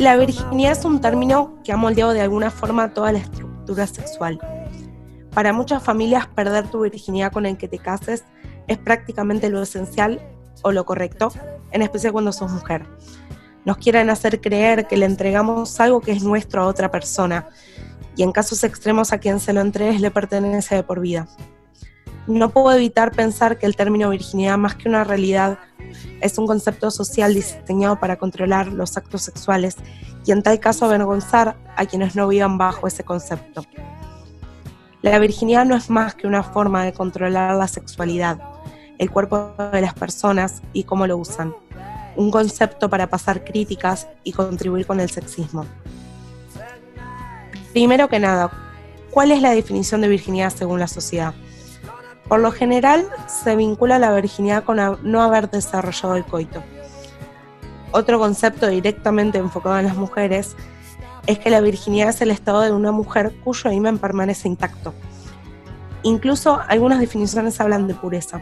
La virginidad es un término que ha moldeado de alguna forma toda la estructura sexual. Para muchas familias, perder tu virginidad con el que te cases es prácticamente lo esencial o lo correcto, en especial cuando sos mujer. Nos quieren hacer creer que le entregamos algo que es nuestro a otra persona y en casos extremos a quien se lo entregues le pertenece de por vida. No puedo evitar pensar que el término virginidad, más que una realidad, es un concepto social diseñado para controlar los actos sexuales y en tal caso avergonzar a quienes no vivan bajo ese concepto. La virginidad no es más que una forma de controlar la sexualidad, el cuerpo de las personas y cómo lo usan. Un concepto para pasar críticas y contribuir con el sexismo. Primero que nada, ¿cuál es la definición de virginidad según la sociedad? Por lo general, se vincula la virginidad con no haber desarrollado el coito. Otro concepto directamente enfocado en las mujeres es que la virginidad es el estado de una mujer cuyo imen permanece intacto. Incluso algunas definiciones hablan de pureza.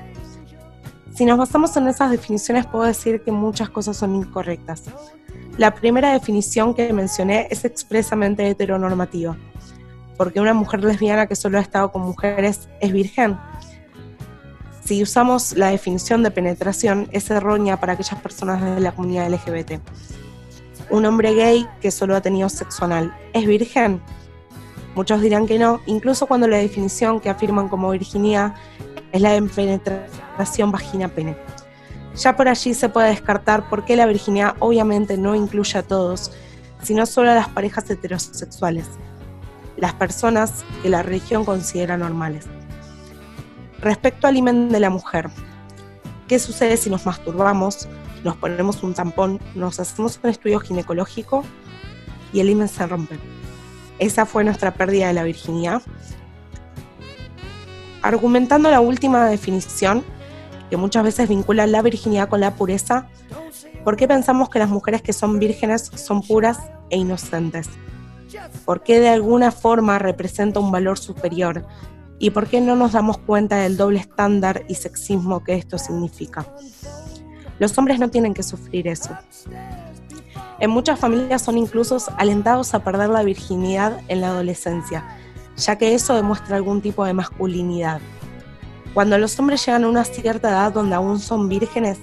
Si nos basamos en esas definiciones, puedo decir que muchas cosas son incorrectas. La primera definición que mencioné es expresamente heteronormativa, porque una mujer lesbiana que solo ha estado con mujeres es virgen. Si usamos la definición de penetración, es errónea para aquellas personas de la comunidad LGBT un hombre gay que solo ha tenido sexo anal, ¿es virgen? Muchos dirán que no, incluso cuando la definición que afirman como virginidad es la de penetración vagina-pene. Ya por allí se puede descartar por qué la virginidad obviamente no incluye a todos, sino solo a las parejas heterosexuales, las personas que la religión considera normales. Respecto al imen de la mujer, ¿qué sucede si nos masturbamos? nos ponemos un tampón, nos hacemos un estudio ginecológico y el himen se rompe. Esa fue nuestra pérdida de la virginidad. Argumentando la última definición, que muchas veces vincula la virginidad con la pureza, ¿por qué pensamos que las mujeres que son vírgenes son puras e inocentes? ¿Por qué de alguna forma representa un valor superior? ¿Y por qué no nos damos cuenta del doble estándar y sexismo que esto significa? Los hombres no tienen que sufrir eso. En muchas familias son incluso alentados a perder la virginidad en la adolescencia, ya que eso demuestra algún tipo de masculinidad. Cuando los hombres llegan a una cierta edad donde aún son vírgenes,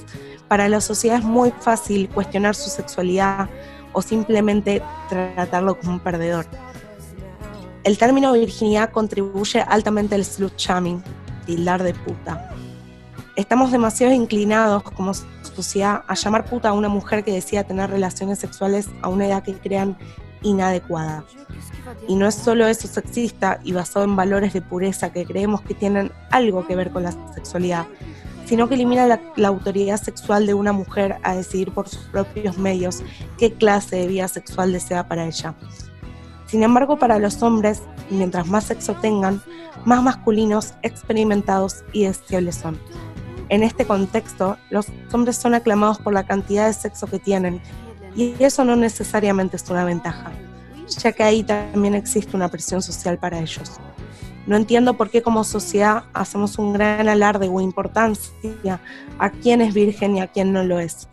para la sociedad es muy fácil cuestionar su sexualidad o simplemente tratarlo como un perdedor. El término virginidad contribuye altamente al slut shaming, tildar de puta. Estamos demasiado inclinados como sociedad a llamar puta a una mujer que decida tener relaciones sexuales a una edad que crean inadecuada. Y no es solo eso sexista y basado en valores de pureza que creemos que tienen algo que ver con la sexualidad, sino que elimina la, la, autoridad sexual de una mujer a decidir por sus propios medios qué clase de vida sexual desea para ella. Sin embargo, para los hombres, mientras más sexo tengan, más masculinos, experimentados y deseables son. En este contexto, los hombres son aclamados por la cantidad de sexo que tienen y eso no necesariamente es una ventaja, ya que ahí también existe una presión social para ellos. No entiendo por qué como sociedad hacemos un gran alarde o importancia a quién es virgen y a quién no lo es.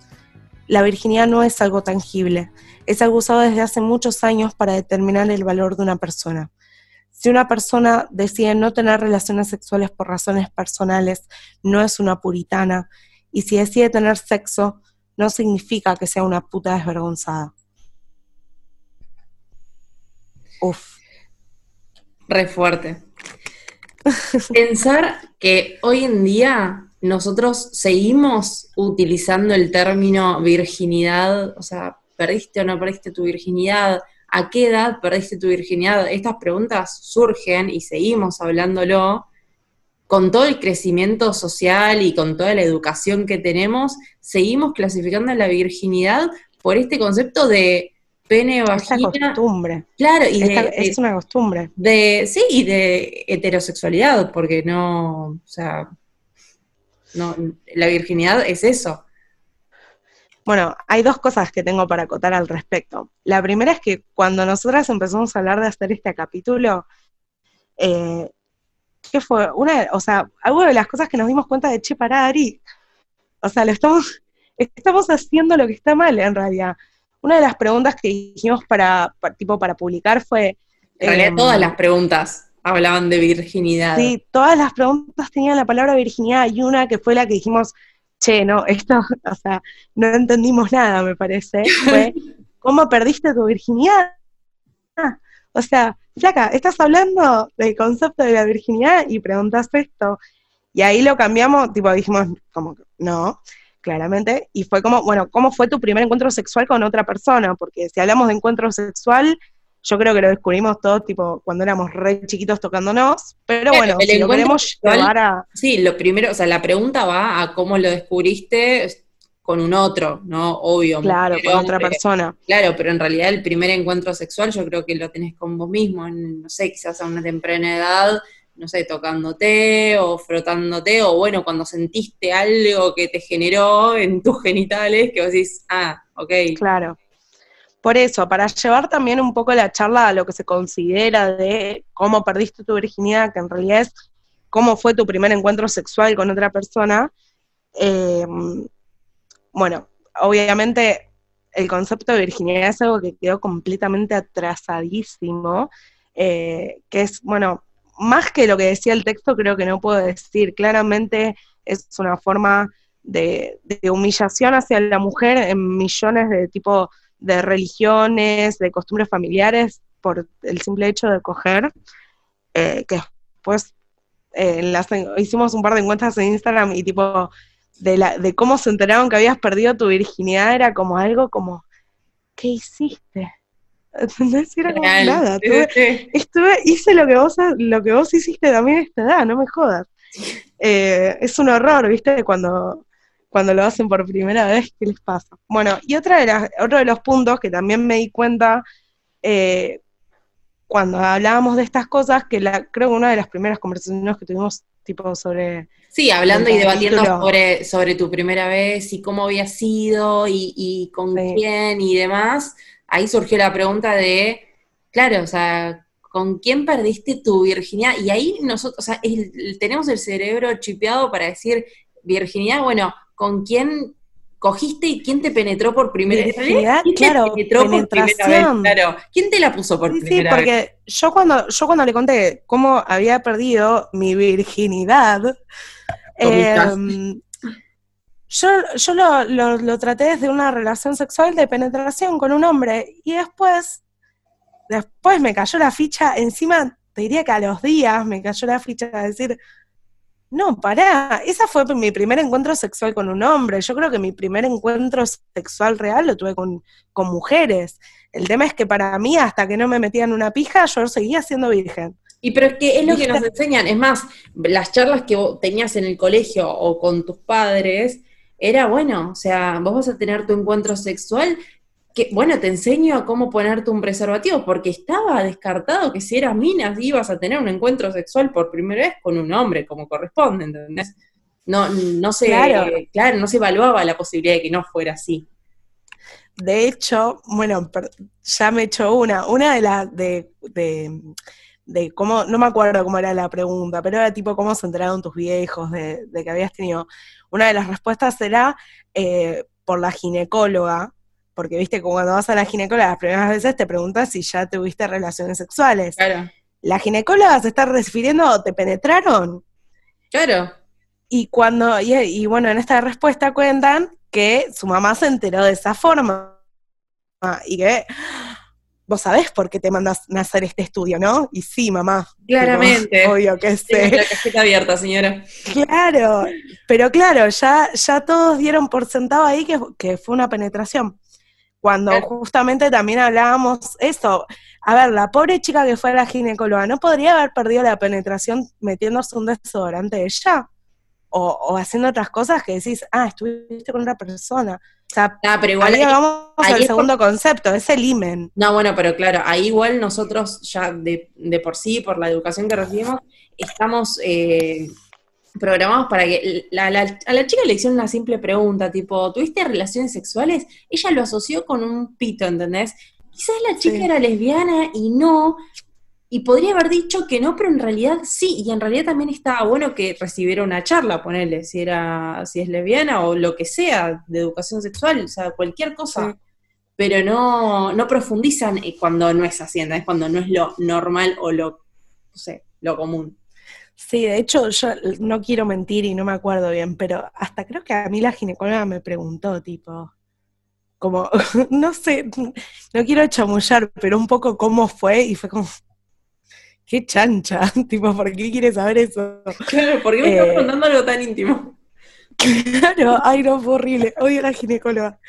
La virginidad no es algo tangible, es algo usado desde hace muchos años para determinar el valor de una persona. Si una persona decide no tener relaciones sexuales por razones personales, no es una puritana. Y si decide tener sexo, no significa que sea una puta desvergonzada. Uf. Re fuerte. Pensar que hoy en día nosotros seguimos utilizando el término virginidad, o sea, perdiste o no perdiste tu virginidad, ¿a qué edad perdiste tu virginidad? Estas preguntas surgen y seguimos hablándolo con todo el crecimiento social y con toda la educación que tenemos, seguimos clasificando la virginidad por este concepto de pene vagina. Es una costumbre. Claro, y es una costumbre. De, sí, y de heterosexualidad, porque no, o sea, no, la virginidad es eso. Bueno, hay dos cosas que tengo para acotar al respecto. La primera es que cuando nosotras empezamos a hablar de hacer este capítulo, eh, ¿qué fue? Una, o sea, algo de las cosas que nos dimos cuenta de, che, pará, Ari, o sea, lo estamos, estamos haciendo lo que está mal en realidad. una de las preguntas que dijimos para, tipo, para publicar fue... En realidad em, todas las preguntas hablaban de virginidad. Sí, todas las preguntas tenían la palabra virginidad y una que fue la que dijimos, che, no, esto, o sea, no entendimos nada, me parece, fue, ¿cómo perdiste tu virginidad? Ah, o sea, flaca, estás hablando del concepto de la virginidad y preguntas esto. Y ahí lo cambiamos, tipo, dijimos, como, no, claramente, y fue como, bueno, ¿cómo fue tu primer encuentro sexual con otra persona? Porque si hablamos de encuentro sexual, yo creo que lo descubrimos todos, tipo, cuando éramos re chiquitos tocándonos, pero bueno, si lo queremos llevar a... Sí, lo primero, o sea, la pregunta va a cómo lo descubriste con un otro, ¿no? Obvio. Claro, con otra persona. Claro, pero en realidad el primer encuentro sexual yo creo que lo tenés con vos mismo, no sé, quizás a una temprana edad, no sé, tocándote o frotándote, o bueno, cuando sentiste algo que te generó en tus genitales, que vos decís, ah, ok. Claro. Por eso, para llevar también un poco la charla a lo que se considera de cómo perdiste tu virginidad, que en realidad es cómo fue tu primer encuentro sexual con otra persona, eh, bueno, obviamente el concepto de virginidad es algo que quedó completamente atrasadísimo, eh, que es, bueno, más que lo que decía el texto, creo que no puedo decir. Claramente es una forma de, de humillación hacia la mujer en millones de tipos de religiones, de costumbres familiares, por el simple hecho de coger, eh, que después eh, hicimos un par de encuestas en Instagram y tipo de, la, de cómo se enteraron que habías perdido tu virginidad era como algo como, ¿qué hiciste? No era como nada. Estuve, hice lo que vos lo que vos hiciste también a esta edad, no me jodas. Eh, es un horror, ¿viste? Cuando cuando lo hacen por primera vez, ¿qué les pasa? Bueno, y otra de las, otro de los puntos que también me di cuenta eh, cuando hablábamos de estas cosas, que la, creo que una de las primeras conversaciones que tuvimos, tipo sobre... Sí, hablando y debatiendo sobre, sobre tu primera vez y cómo había sido y, con quién y demás, ahí surgió la pregunta de, claro, o sea, ¿con quién perdiste tu virginidad? Y ahí nosotros, o sea, tenemos el cerebro chipeado para decir, virginidad, bueno, con quién cogiste y quién te penetró por primera vez. ¿Quién claro, te penetró por primera vez? Claro. ¿Quién te la puso por primera vez? Sí, porque yo cuando, yo cuando le conté cómo había perdido mi virginidad, em, yo, yo lo, lo, traté desde una relación sexual de penetración con un hombre y después, después me cayó la ficha, encima te diría que a los días me cayó la ficha de decir, no, pará, esa fue mi primer encuentro sexual con un hombre. Yo creo que mi primer encuentro sexual real lo tuve con, mujeres. El tema es que para mí, hasta que no me metían una pija, yo seguía siendo virgen. Y pero es que es lo que nos enseñan. Es más, las charlas que vos tenías en el colegio o con tus padres, era bueno, o sea, vos vas a tener tu encuentro sexual que, bueno, te enseño a cómo ponerte un preservativo, porque estaba descartado que si eras minas ibas a tener un encuentro sexual por primera vez con un hombre, como corresponde, ¿entendés? No, no se, claro. no se evaluaba la posibilidad de que no fuera así. De hecho, bueno, ya me he hecho una, una de las de, de, cómo, no me acuerdo cómo era la pregunta, pero era tipo cómo se enteraron tus viejos de, que habías tenido. Una de las respuestas era eh, por la ginecóloga, porque viste que cuando vas a la ginecóloga las primeras veces te preguntas si ya tuviste relaciones sexuales. Claro. La ginecóloga se está refiriendo, ¿te penetraron? Claro. Y cuando, y, bueno, en esta respuesta cuentan que su mamá se enteró de esa forma. Y que vos sabés por qué te mandas a hacer este estudio, ¿no? Y sí, mamá. Claramente. obvio que sé. la cajita abierta, señora. Claro, pero claro, ya, ya todos dieron por sentado ahí que, que fue una penetración cuando justamente también hablábamos eso. A ver, la pobre chica que fue a la ginecóloga, ¿no podría haber perdido la penetración metiéndose un desodorante ella? O, haciendo otras cosas que decís, ah, estuviste con otra persona. O sea, pero igual ahí vamos al segundo concepto, es el imen. No, bueno, pero claro, ahí igual nosotros ya de, de por sí, por la educación que recibimos, estamos eh, programados para que a la chica le hicieron una simple pregunta, tipo, ¿tuviste relaciones sexuales? Ella lo asoció con un pito, ¿entendés? Quizás la chica era lesbiana y no, y podría haber dicho que no, pero en realidad sí, y en realidad también estaba bueno que recibiera una charla, ponerle, si era, si es lesbiana o lo que sea, de educación sexual, o sea, cualquier cosa. pero no, no profundizan cuando no es así, es cuando no es lo normal o lo, no sé, lo común. Sí, de hecho, yo no quiero mentir y no me acuerdo bien, pero hasta creo que a mí la ginecóloga me preguntó, tipo, como, no sé, no quiero chamullar, pero un poco cómo fue y fue como, qué chancha, tipo, ¿por qué quieres saber eso? Claro, ¿por qué me estás eh, contando algo tan íntimo? Claro, ay no, fue horrible, odio a la ginecóloga.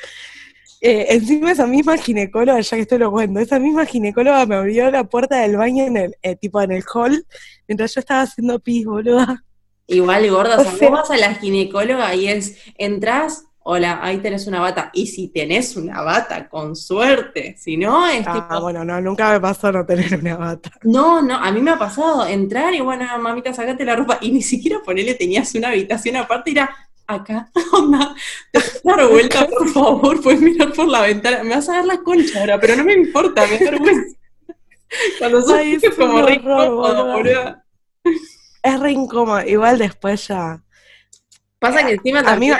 Eh, encima esa misma ginecóloga, ya que estoy lo cuento, esa misma ginecóloga me abrió la puerta del baño en el, eh, tipo en el hall, mientras yo estaba haciendo pis, boluda. Igual, gorda, o sea, vas a la ginecóloga y es, entras, hola, ahí tenés una bata. Y si tenés una bata, con suerte. Si no, es ah, bueno, no, nunca me pasó no tener una bata. No, no, a mí me ha pasado entrar y bueno, mamita, sacate la ropa. Y ni siquiera ponerle tenías una habitación aparte, era acá, onda, te dar vuelta, por favor, puedes mirar por la ventana. Me vas a dar la concha ahora, pero no me importa, me vergüenza. Cuando sos como re incómodo, Es re incómodo, igual después ya. Pasa que encima también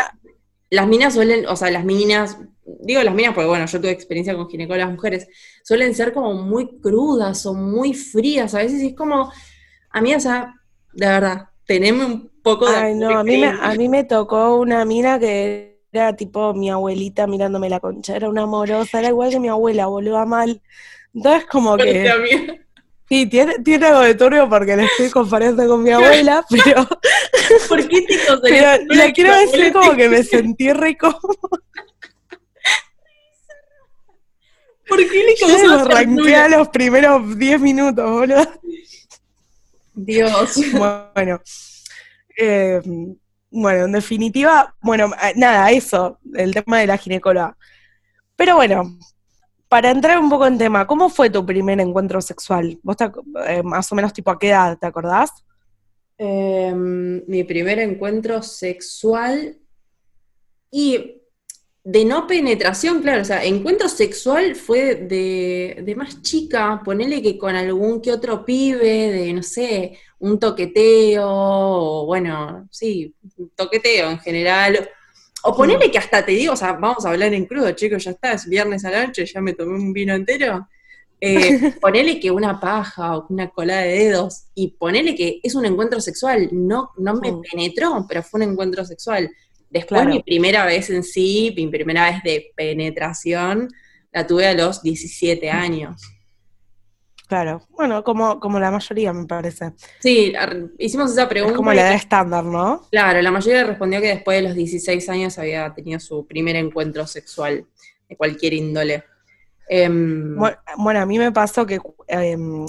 las minas suelen, o sea, las minas, digo las minas porque bueno, yo tuve experiencia con ginecólogas mujeres, suelen ser como muy crudas o muy frías, a veces es como, a mí, o sea, de verdad, teneme un poco de... Ay, no, a mí, me, a mí me tocó una mina que era tipo mi abuelita mirándome la concha, era una amorosa, era igual que mi abuela, boluda mal. Entonces como que... Sí, tiene, tiene algo de turbio porque le estoy comparando con mi abuela, pero. ¿Por qué te Pero le quiero decir como que me sentí rico. ¿Por qué le Yo lo arranqué a los primeros 10 minutos, boludo. Dios. Bueno. Eh, bueno, en definitiva, bueno, eh, nada, eso, el tema de la ginecóloga. Pero bueno, para entrar un poco en tema, ¿cómo fue tu primer encuentro sexual? ¿Vos eh, más o menos tipo a qué edad, te acordás? Em, mi primer encuentro sexual y de no penetración, claro, o sea, encuentro sexual fue de, de, más chica, ponele que con algún que otro pibe, de no sé, un toqueteo, o bueno, sí, un toqueteo en general, o ponele que hasta te digo, o sea, vamos a hablar en crudo, chicos, ya está, es viernes a la noche, ya me tomé un vino entero. Eh, ponele que una paja o una cola de dedos, y ponele que es un encuentro sexual, no, no me penetró, pero fue un encuentro sexual. Después mi primera vez en sí, mi primera vez de penetración, la tuve a los 17 años. Claro, bueno, como, como la mayoría me parece. Sí, hicimos esa pregunta. Es como la edad estándar, ¿no? Claro, la mayoría respondió que después de los 16 años había tenido su primer encuentro sexual de cualquier índole. Em, bueno, a mí me pasó que em,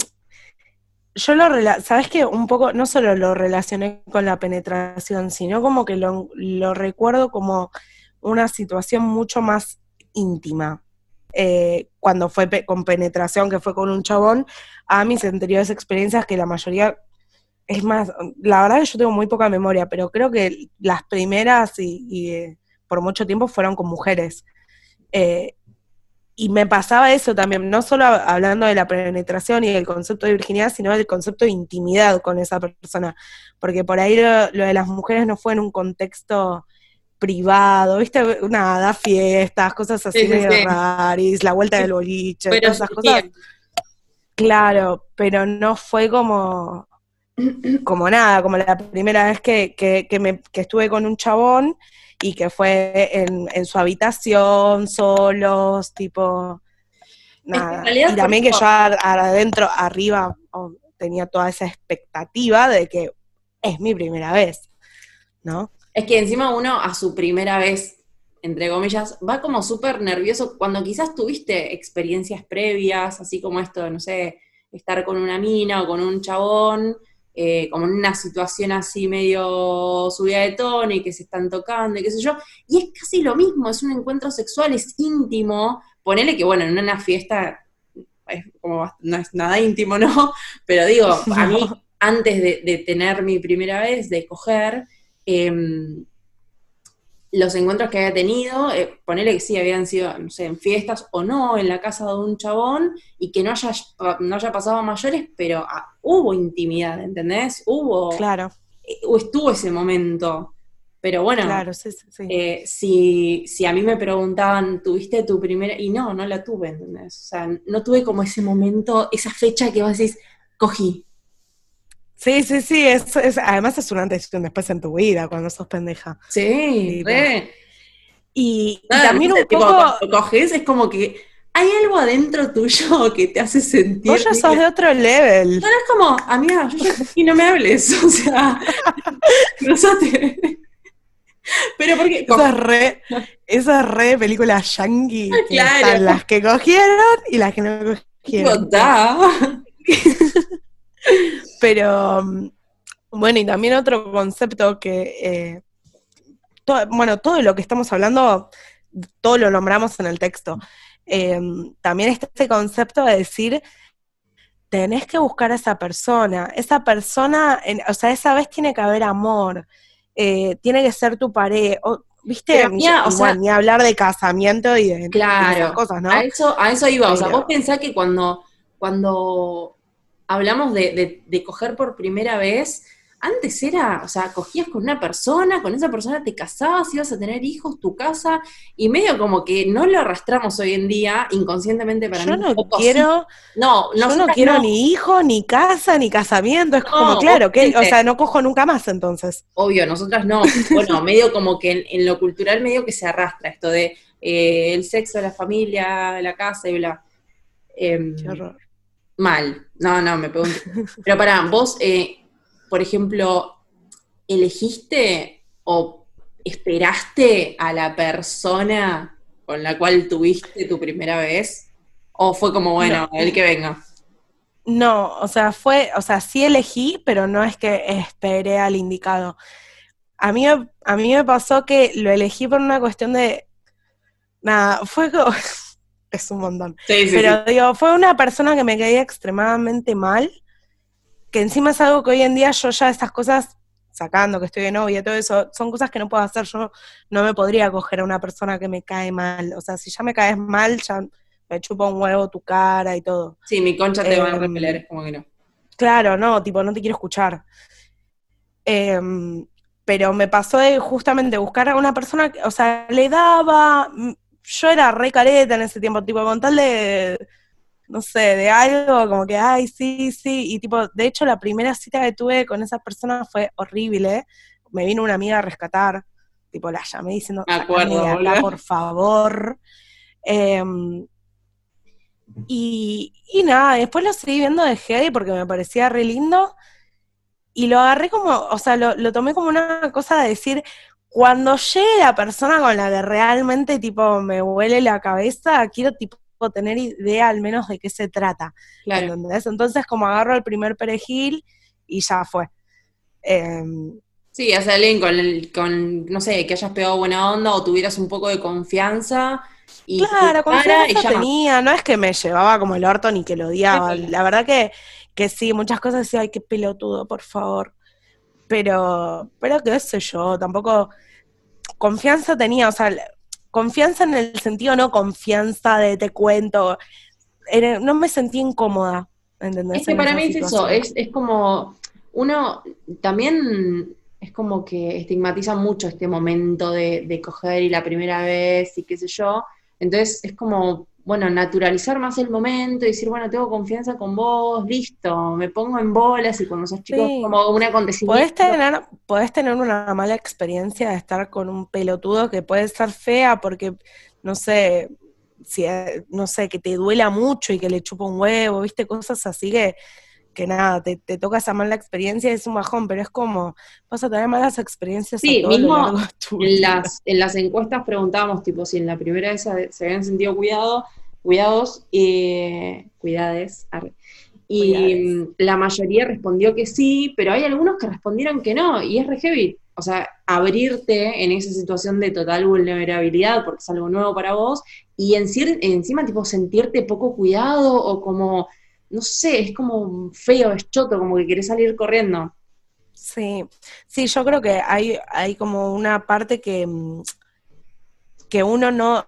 yo lo, ¿sabes qué? Un poco, no solo lo relacioné con la penetración, sino como que lo, recuerdo como una situación mucho más íntima. Eh, cuando fue con penetración, que fue con un chabón, a mis anteriores experiencias, que la mayoría, es más, la verdad que yo tengo muy poca memoria, pero creo que las primeras y, eh, por mucho tiempo fueron con mujeres. Eh, y me pasaba eso también, no solo hablando de la penetración y del concepto de virginidad, sino del concepto de intimidad con esa persona, porque por ahí lo de las mujeres no fue en un contexto privado, ¿viste? Nada, fiestas, cosas así medio raris, la vuelta del boliche, todas esas cosas. Claro, pero no fue como, como nada, como la primera vez que, que, me, que estuve con un chabón y que fue en, en su habitación, solos, tipo, nada. Y también que yo adentro, arriba, oh, tenía toda esa expectativa de que es mi primera vez, ¿no? Es que encima uno a su primera vez, entre comillas, va como súper nervioso cuando quizás tuviste experiencias previas, así como esto, no sé, estar con una mina o con un chabón, eh, como en una situación así medio subida de tono y que se están tocando y qué sé yo. Y es casi lo mismo, es un encuentro sexual, es íntimo. Ponele que, bueno, en una fiesta es como, no es nada íntimo, ¿no? Pero digo, a mí, antes de, de tener mi primera vez, de coger, Em, los encuentros que había tenido, eh, ponerle que sí, habían sido, no sé, en fiestas o no, en la casa de un chabón, y que no haya, no haya pasado a mayores, pero ah, hubo intimidad, ¿entendés? Hubo. Claro. o estuvo ese momento. Pero bueno, Claro, sí, sí, sí. eh, si, si a mí me preguntaban, ¿tuviste tu primera? Y no, no la tuve, ¿entendés? O sea, no tuve como ese momento, esa fecha que vos decís, cogí. Sí, sí, sí, es, es- además es un antes y un después en tu vida cuando sos pendeja. Sí, Tipo, re. Y, y también un Tipo, poco, cuando coges es como que hay algo adentro tuyo que te hace sentir. vos ya sos de otro level. No, no es como, amiga, yo cogí, no me hables, o sea, cruzate. Pero porque Esa es re, esa es re película yankee. que Claro. están las que cogieron y las que no cogieron. Pero mm, bueno, y también otro concepto que, eh, to- bueno, todo lo que estamos hablando, todo lo nombramos en el texto. Eh, también está este concepto de decir, tenés que buscar a esa persona, esa persona, en- o sea, esa vez tiene que haber amor, eh, tiene que ser tu pareja, ¿viste? Ni- mía, o igual, sea- ni hablar de casamiento y de, de Claro. esas cosas, ¿no? A eso, a eso iba. O sea, vos pensás que cuando, cuando hablamos de, de- de coger por primera vez, antes era, o sea, cogías con una persona, con esa persona te casabas, ibas a tener hijos, tu casa, y medio como que no lo arrastramos hoy en día, inconscientemente para Yo mí. no sí. quiero, No, yo no quiero no. ni hijo, ni casa, ni casamiento. Es No, como, claro, que, o sea, no cojo nunca más entonces. Obvio, nosotras no. Bueno, medio como que en, en lo cultural medio que se arrastra esto de eh, el sexo, la familia, la casa y bla. Em, Qué horror. Mal. No, no, me pregunto. Pero pará, vos, eh, por ejemplo, ¿elegiste o esperaste a la persona con la cual tuviste tu primera vez? ¿O fue como, bueno, el que venga? No, o sea, fue, o sea, sí elegí, pero no es que esperé al indicado. A mí, a mí me pasó que lo elegí por una cuestión de, nada, fue como, es un montón. Sí, sí, Pero digo, fue una persona que me caía extremadamente mal, que encima es algo que hoy en día yo ya estas cosas, sacando que estoy de novia todo eso, son cosas que no puedo hacer. Yo no me podría coger a una persona que me cae mal. O sea, si ya me caes mal, ya me chupa un huevo tu cara y todo. Sí, mi concha te va a Em, repeler, es como que no. Claro, no, tipo, no te quiero escuchar. Em, pero me pasó de justamente buscar a una persona, que, o sea, le daba, yo era re careta en ese tiempo, tipo, con tal de, no sé, de algo, como que, ay, sí, sí, y tipo, de hecho, la primera cita que tuve con esa persona fue horrible, me vino una amiga a rescatar, tipo, la llamé diciendo, Me acuerdo, por favor. Em, y, y nada, después lo seguí viendo de heavy porque me parecía re lindo. Y lo agarré como, o sea, lo, lo tomé como una cosa de decir, cuando llegue la persona con la que realmente tipo me huele la cabeza, quiero tipo tener idea al menos de qué se trata. Claro. ¿entendés? Entonces como agarro el primer perejil y ya fue. Em, Sí, hace alguien con, el- con, no sé, que hayas pegado buena onda o tuvieras un poco de confianza y Claro, y confianza ya. tenía, no es que me llevaba como el orto ni que lo odiaba. La verdad que, que sí, muchas cosas decía, ay, qué pelotudo, por favor. Pero, pero qué sé yo, tampoco confianza tenía, o sea, confianza en el sentido no confianza de te cuento. Era- no me sentía incómoda, ¿entendés? Es que En para mí es eso, es, es como, uno también es como que estigmatiza mucho este momento de, de coger y la primera vez y qué sé yo. Entonces es como, bueno, naturalizar más el momento y decir, bueno, tengo confianza con vos, listo, me pongo en bolas y cuando sos chico Sí. como un acontecimiento. Podés tener, podés tener una mala experiencia de estar con un pelotudo que puede ser fea porque, no sé, si, eh, no sé, que te duela mucho y que le chupa un huevo, viste, cosas así que, que nada, te, te toca esa mala experiencia es un bajón, pero es como, vas a tener malas experiencias Sí, a todo lo mismo largo de tu En las, en las encuestas preguntábamos, tipo, si en la primera vez se, habían sentido cuidado, cuidados, eh, cuidades, arre. y Cuidades. mm, la mayoría respondió que sí, pero hay algunos que respondieron que no, y es re heavy. O sea, abrirte en esa situación de total vulnerabilidad, porque es algo nuevo para vos, y encir- encima, tipo, sentirte poco cuidado, o como, no sé, es como feo, es choto, como que querés salir corriendo. Sí, sí, yo creo que hay, hay como una parte que, mm, que uno no,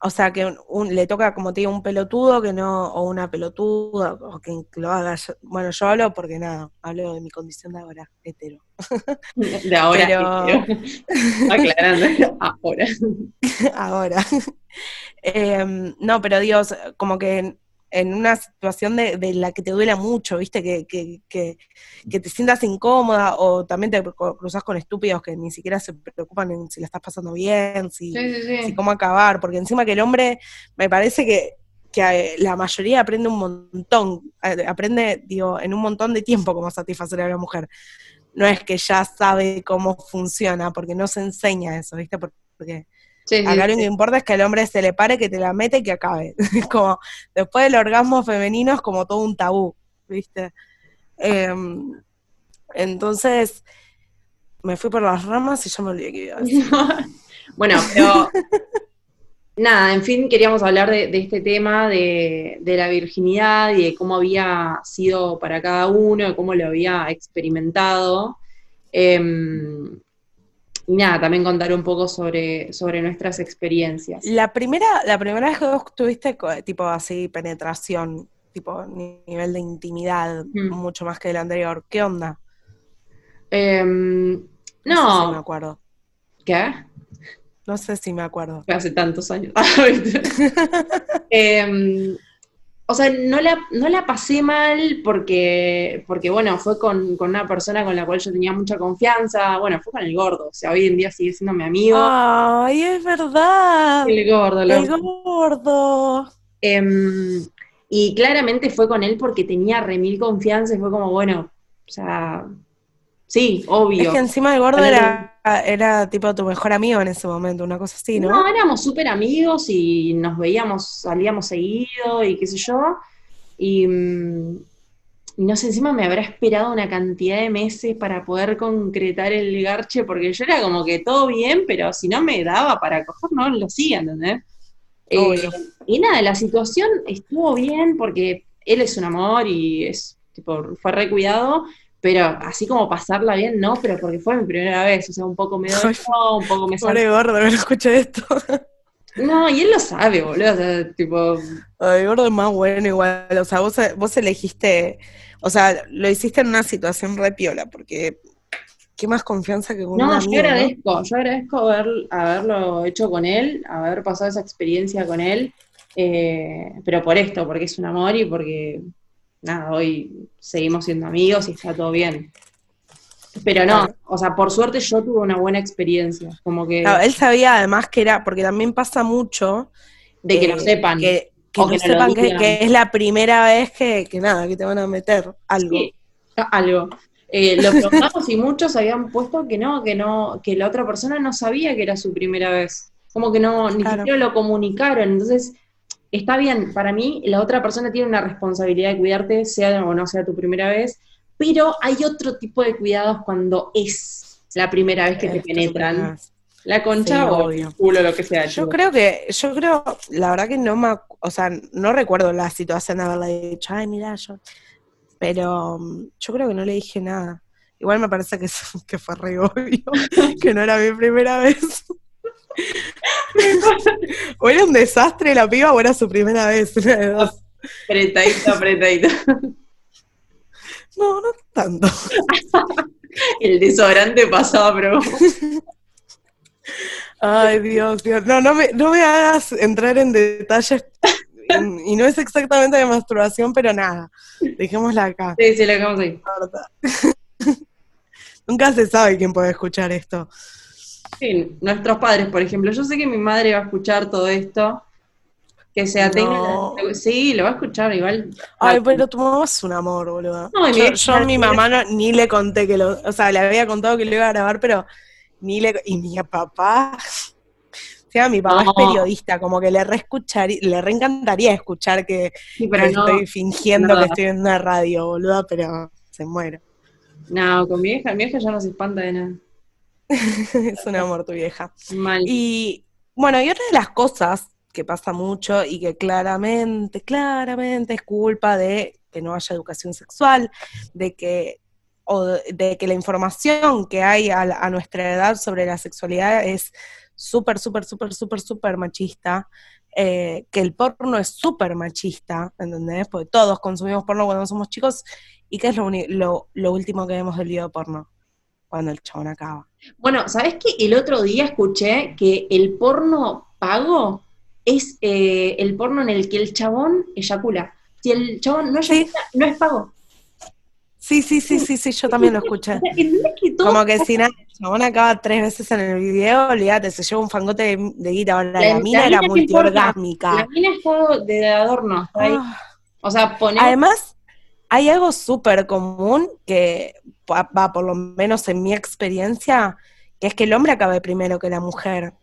o sea, que le toca, como te digo, un pelotudo que no, o una pelotuda, o que lo haga. bueno, yo hablo porque nada, hablo de mi condición de ahora, hetero. De ahora, Pero... aclarando, ahora. ahora. Em, no, pero Dios, como que en una situación de, la que te duela mucho, ¿viste? Que, que, que, te sientas incómoda o también te cruzas con estúpidos que ni siquiera se preocupan en si la estás pasando bien, si, cómo acabar, porque encima que el hombre me parece que, que la mayoría aprende un montón, eh, aprende, digo, en un montón de tiempo cómo satisfacer a la mujer. No es que ya sabe cómo funciona, porque no se enseña eso, ¿viste? Porque Acá lo que importa es que al hombre se le pare, que te la mete y que acabe. como después del orgasmo femenino es como todo un tabú, ¿viste? Em, entonces me fui por las ramas y ya me olvidé que iba a decir. bueno, pero nada, en fin, queríamos hablar de, este tema de, la virginidad y de cómo había sido para cada uno, de cómo lo había experimentado. Em, y nada, también contar un poco sobre, sobre nuestras experiencias. La primera, la primera vez que vos tuviste tipo así penetración, tipo nivel de intimidad, mm. mucho más que el anterior, ¿qué onda? Em, no. sé si me acuerdo. ¿Qué? No sé si me acuerdo. Hace tantos años. eh, o sea, no la, no la pasé mal porque, porque bueno, fue con, una persona con la cual yo tenía mucha confianza. Bueno, fue con el gordo. O sea, hoy en día sigue siendo mi amigo. ¡Ay, es verdad! El gordo, El gordo. Em, y claramente fue con él porque tenía remil confianza y fue como, bueno, o sea, sí, obvio. Es que encima el gordo era era tipo tu mejor amigo en ese momento, una cosa así, ¿no? No, éramos súper amigos y nos veíamos, salíamos seguido y qué sé yo. Y, mm, no sé, encima me habrá esperado una cantidad de meses para poder concretar el garche, porque yo era como que todo bien, pero si no me daba para coger, no lo hacía, ¿entendés? Eh, y nada, la situación estuvo bien porque él es un amor y es, tipo, fue recuidado, pero así como pasarla bien, no, pero porque fue mi primera vez, o sea, un poco me dolió, un poco me Pobre gordo, no escuché esto. No, y él lo sabe, boludo, o sea, tipo... Ay, gordo es más bueno igual, o sea, vos, vos elegiste, o sea, lo hiciste en una situación re piola, porque qué más confianza que con no, yo agradezco, yo agradezco haber, haberlo hecho con él, haber pasado esa experiencia con él, eh, pero por esto, porque es un amor y porque nada, hoy seguimos siendo amigos y está todo bien. Pero no, o sea, por suerte yo tuve una buena experiencia, como que... él sabía además que era, porque también pasa mucho... De que, lo sepan. Que, no sepan que, es la primera vez que, nada, que te van a meter algo. algo. Eh, lo preguntamos y muchos habían puesto que no, que no, que la otra persona no sabía que era su primera vez. Como que no, ni siquiera lo comunicaron. Entonces, está bien, para mí la otra persona tiene una responsabilidad de cuidarte, sea o no sea tu primera vez, pero hay otro tipo de cuidados cuando es la primera vez que te penetran. La concha o el culo, lo que sea. Yo creo que, yo creo, la verdad que no me, o sea, no recuerdo la situación de haberle dicho, ay, mira, yo, pero mm, yo creo que no le dije nada. Igual me parece que, que fue re obvio, que no era mi primera vez. o era un desastre la piba o era su primera vez. Apretadito, apretadito. No, no tanto. El desodorante pasaba, pero. Ay, Dios, Dios. No, no me, no me hagas entrar en detalles. y no es exactamente de masturbación, pero nada. Dejémosla acá. Sí, sí, la dejamos ahí. Nunca se sabe quién puede escuchar esto. Sí, nuestros padres, por ejemplo. Yo sé que mi madre va a escuchar todo esto. Que se atenga. Sí, lo va a escuchar igual. Ay, pero tu mamá es un amor, boludo. yo, a mi mamá ni le conté que lo. O sea, le había contado que lo iba a grabar, pero ni le. Y mi papá. O sea, mi papá es periodista, como que le re le reencantaría escuchar que, estoy fingiendo que estoy en una radio, boludo, pero se muere. No, con mi hija, mi hija ya no se espanta de nada. es un amor tu vieja. Y bueno, y otra de las cosas que pasa mucho y que claramente, claramente es culpa de que no haya educación sexual, de que o de que la información que hay a, nuestra edad sobre la sexualidad es súper, súper, súper, súper, súper machista, eh, que el porno es súper machista, ¿entendés? Porque todos consumimos porno cuando somos chicos, y que es lo, lo, lo último que vemos del video porno, cuando el chabón acaba. Bueno, ¿sabes qué? El otro día escuché que el porno pago es eh, el porno en el que el chabón eyacula. Si el chabón no eyacula, no es pago. Sí, sí, sí, sí, sí, yo también lo escuché. Como que si nada, el chabón acaba tres veces en el video, olvídate, se lleva un fangote de, guita. Ahora, la, mina era multiorgásmica. La mina es de adorno. Ah. O sea, poner... Además, hay algo súper común que va, por lo menos en mi experiencia, que es que el hombre acabe primero que la mujer.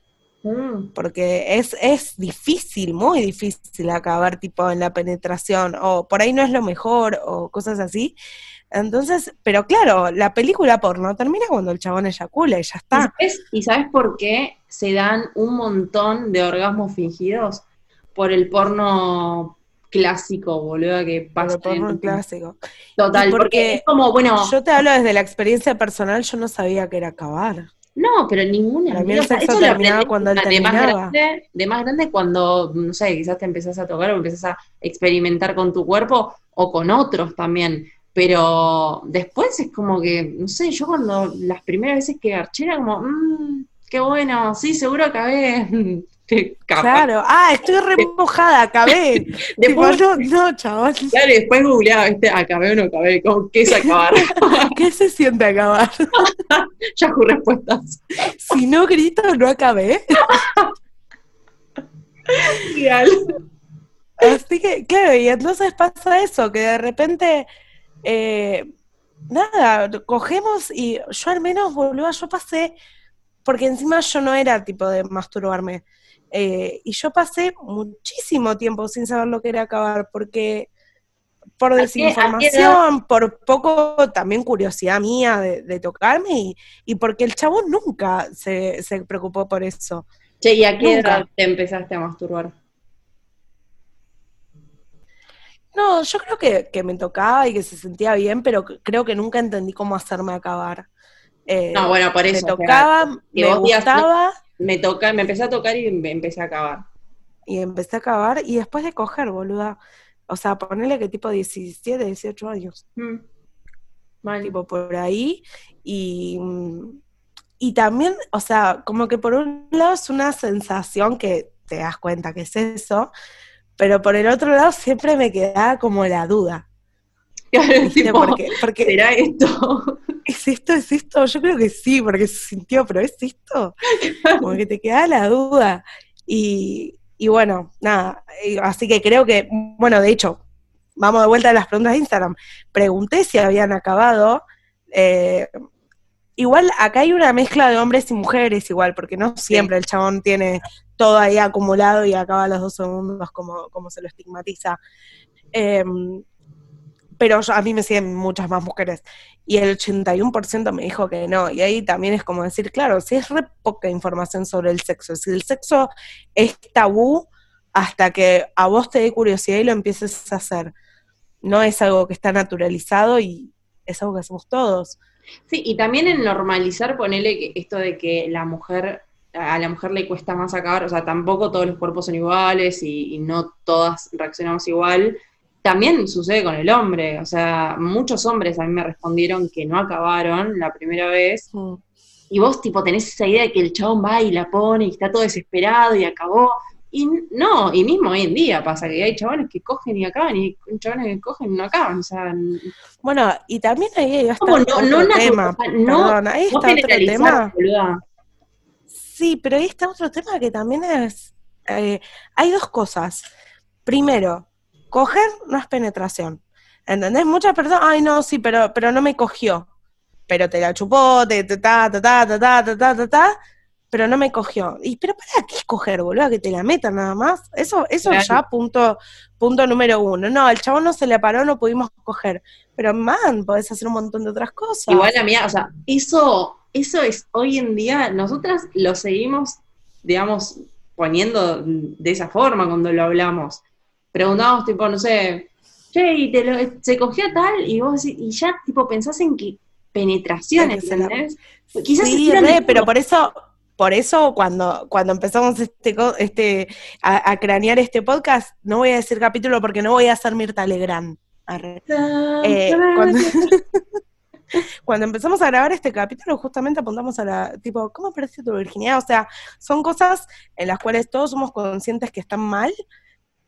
Mm. Porque es, es difícil, muy difícil acabar tipo en la penetración, o por ahí no es lo mejor, o cosas así. Entonces, pero claro, la película porno termina cuando el chabón eyacula y ya está. ¿Y sabes por qué se dan un montón de orgasmos fingidos? Por el porno clásico, boludo, que pasa. Porno clásico. Total, porque, es como, bueno. Yo te hablo desde la experiencia personal, yo no sabía que era acabar. No, pero ninguna. Para eso terminaba cuando él de Más grande, de más grande cuando, no sé, quizás te empezás a tocar o empezás a experimentar con tu cuerpo o con otros también. Pero después es como que, no sé, yo cuando las primeras veces que garché era como, mmm, qué bueno, sí, seguro acabé Claro, ah, estoy remojada, acabé. después, no, no, chaval. Claro, y después googleaba, ¿viste? Acabé o no acabé, ¿qué es acabar? ¿Qué se siente acabar? Yahoo respuestas. Si no grito, no acabé. Real. Así que, claro, y entonces pasa eso, que de repente, eh, nada, cogemos y yo al menos, boludo, yo pasé, porque encima yo no era tipo de masturbarme, eh, y yo pasé muchísimo tiempo sin saber lo que era acabar, porque por desinformación, por poco también curiosidad mía de, tocarme y, porque el chabón nunca se, preocupó por eso. Che, ¿y a qué edad te empezaste a masturbar? No, yo creo que, me tocaba y que se sentía bien, pero creo que nunca entendí cómo hacerme acabar. Eh, no, bueno, por eso. Me tocaba, me gustaba me toca, me empecé a tocar y me empecé a acabar. Y empecé a acabar y después de coger, boluda. O sea, ponerle que tipo 17, 18 años. Mm. Tipo por ahí. Y, y también, o sea, como que por un lado es una sensación que te das cuenta que es eso, pero por el otro lado siempre me queda como la duda. Porque, porque, ¿Será esto? ¿Es esto? ¿Es esto? Yo creo que sí, porque se sintió, pero ¿es esto? Como que te queda la duda. Y, y bueno, nada, así que creo que, bueno, de hecho, vamos de vuelta a las preguntas de Instagram. Pregunté si habían acabado. Eh, igual acá hay una mezcla de hombres y mujeres, igual, porque no siempre el chabón tiene todo ahí acumulado y acaba los dos segundos como, como se lo estigmatiza. Eh, pero a mí me siguen muchas más mujeres. Y el 81% me dijo que no. Y ahí también es como decir, claro, si es re poca información sobre el sexo, si el sexo es tabú hasta que a vos te dé curiosidad y lo empieces a hacer. No es algo que está naturalizado y es algo que hacemos todos. Sí, y también en normalizar, ponele que esto de que la mujer, a la mujer le cuesta más acabar, o sea, tampoco todos los cuerpos son iguales y no todas reaccionamos igual también sucede con el hombre, o sea, muchos hombres a mí me respondieron que no acabaron la primera vez, mm. y vos tipo tenés esa idea de que el chabón va y la pone y está todo desesperado y acabó, y no, y mismo hoy en día pasa que hay chabones que cogen y acaban, y chabones que cogen y no acaban, o sea... Bueno, y también ahí está no, otro no tema, perdón, ahí está otro tema. Sí, pero ahí está otro tema que también es... Eh, hay dos cosas. Primero, coger no es penetración. ¿Entendés? Muchas personas, ay no, sí, pero, pero no me cogió. Pero te la chupó, te, ta, ta, ta, ta, ta, ta, ta, ta, pero no me cogió. Y pero para qué coger, boludo, que te la metan nada más. Eso, eso ya punto, punto número uno. No, el chabón no se le paró, no pudimos coger. Pero man, podés hacer un montón de otras cosas. Igual a mí, o sea, eso, eso es hoy en día, nosotras lo seguimos, digamos, poniendo de esa forma cuando lo hablamos preguntamos, tipo, no sé, che, y te lo, se cogió tal, y vos y ya, tipo, pensás en que penetración, ¿entendés? Quizás sí, pero por eso, por eso cuando, cuando empezamos este, este, a, cranear este podcast, no voy a decir capítulo porque no voy a hacer Mirta Legrand. Eh, cuando, empezamos a grabar este capítulo, justamente apuntamos a la, tipo, ¿cómo aparece tu virginidad? O sea, son cosas en las cuales todos somos conscientes que están mal,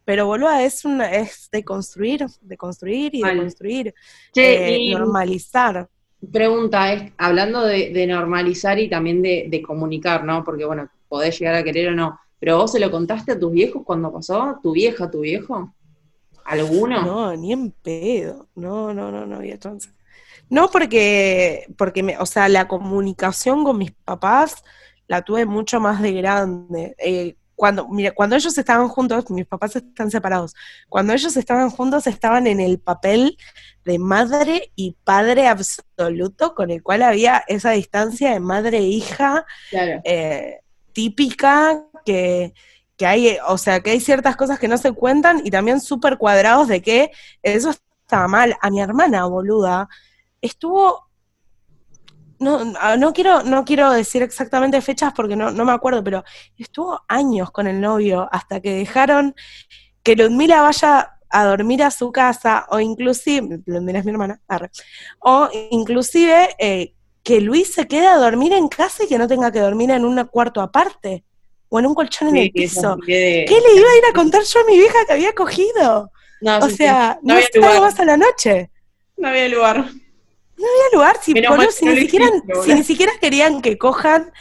pero boludo, es, una, es de construir, de construir y de construir, eh, normalizar. Pregunta, es, hablando de, normalizar y también de, comunicar, ¿no? Porque, bueno, podés llegar a querer o no, pero vos se lo contaste a tus viejos cuando pasó, tu vieja, tu viejo, ¿alguno? No, ni en pedo, no, no, no, no había chance. No, porque, porque me, o sea, la comunicación con mis papás la tuve mucho más de grande. Eh, cuando, mira, cuando ellos estaban juntos, mis papás están separados, cuando ellos estaban juntos estaban en el papel de madre y padre absoluto, con el cual había esa distancia de madre e hija eh, típica que, que hay, o sea, que hay ciertas cosas que no se cuentan y también súper cuadrados de que eso estaba mal. A mi hermana, boluda, estuvo no, ah, no quiero, no quiero decir exactamente fechas porque no, no me acuerdo, pero estuvo años con el novio hasta que dejaron que Ludmila vaya a dormir a su casa, o inclusive, Ludmila es mi hermana, o inclusive eh, que Luis se quede a dormir en casa y que no tenga que dormir en un cuarto aparte, o en un colchón en el piso. ¿Qué le iba a ir a contar yo a mi vieja que había cogido? o sea, no, estaba más a la noche. No había lugar. No había lugar, si, ni siquiera, si ni siquiera querían que cojan,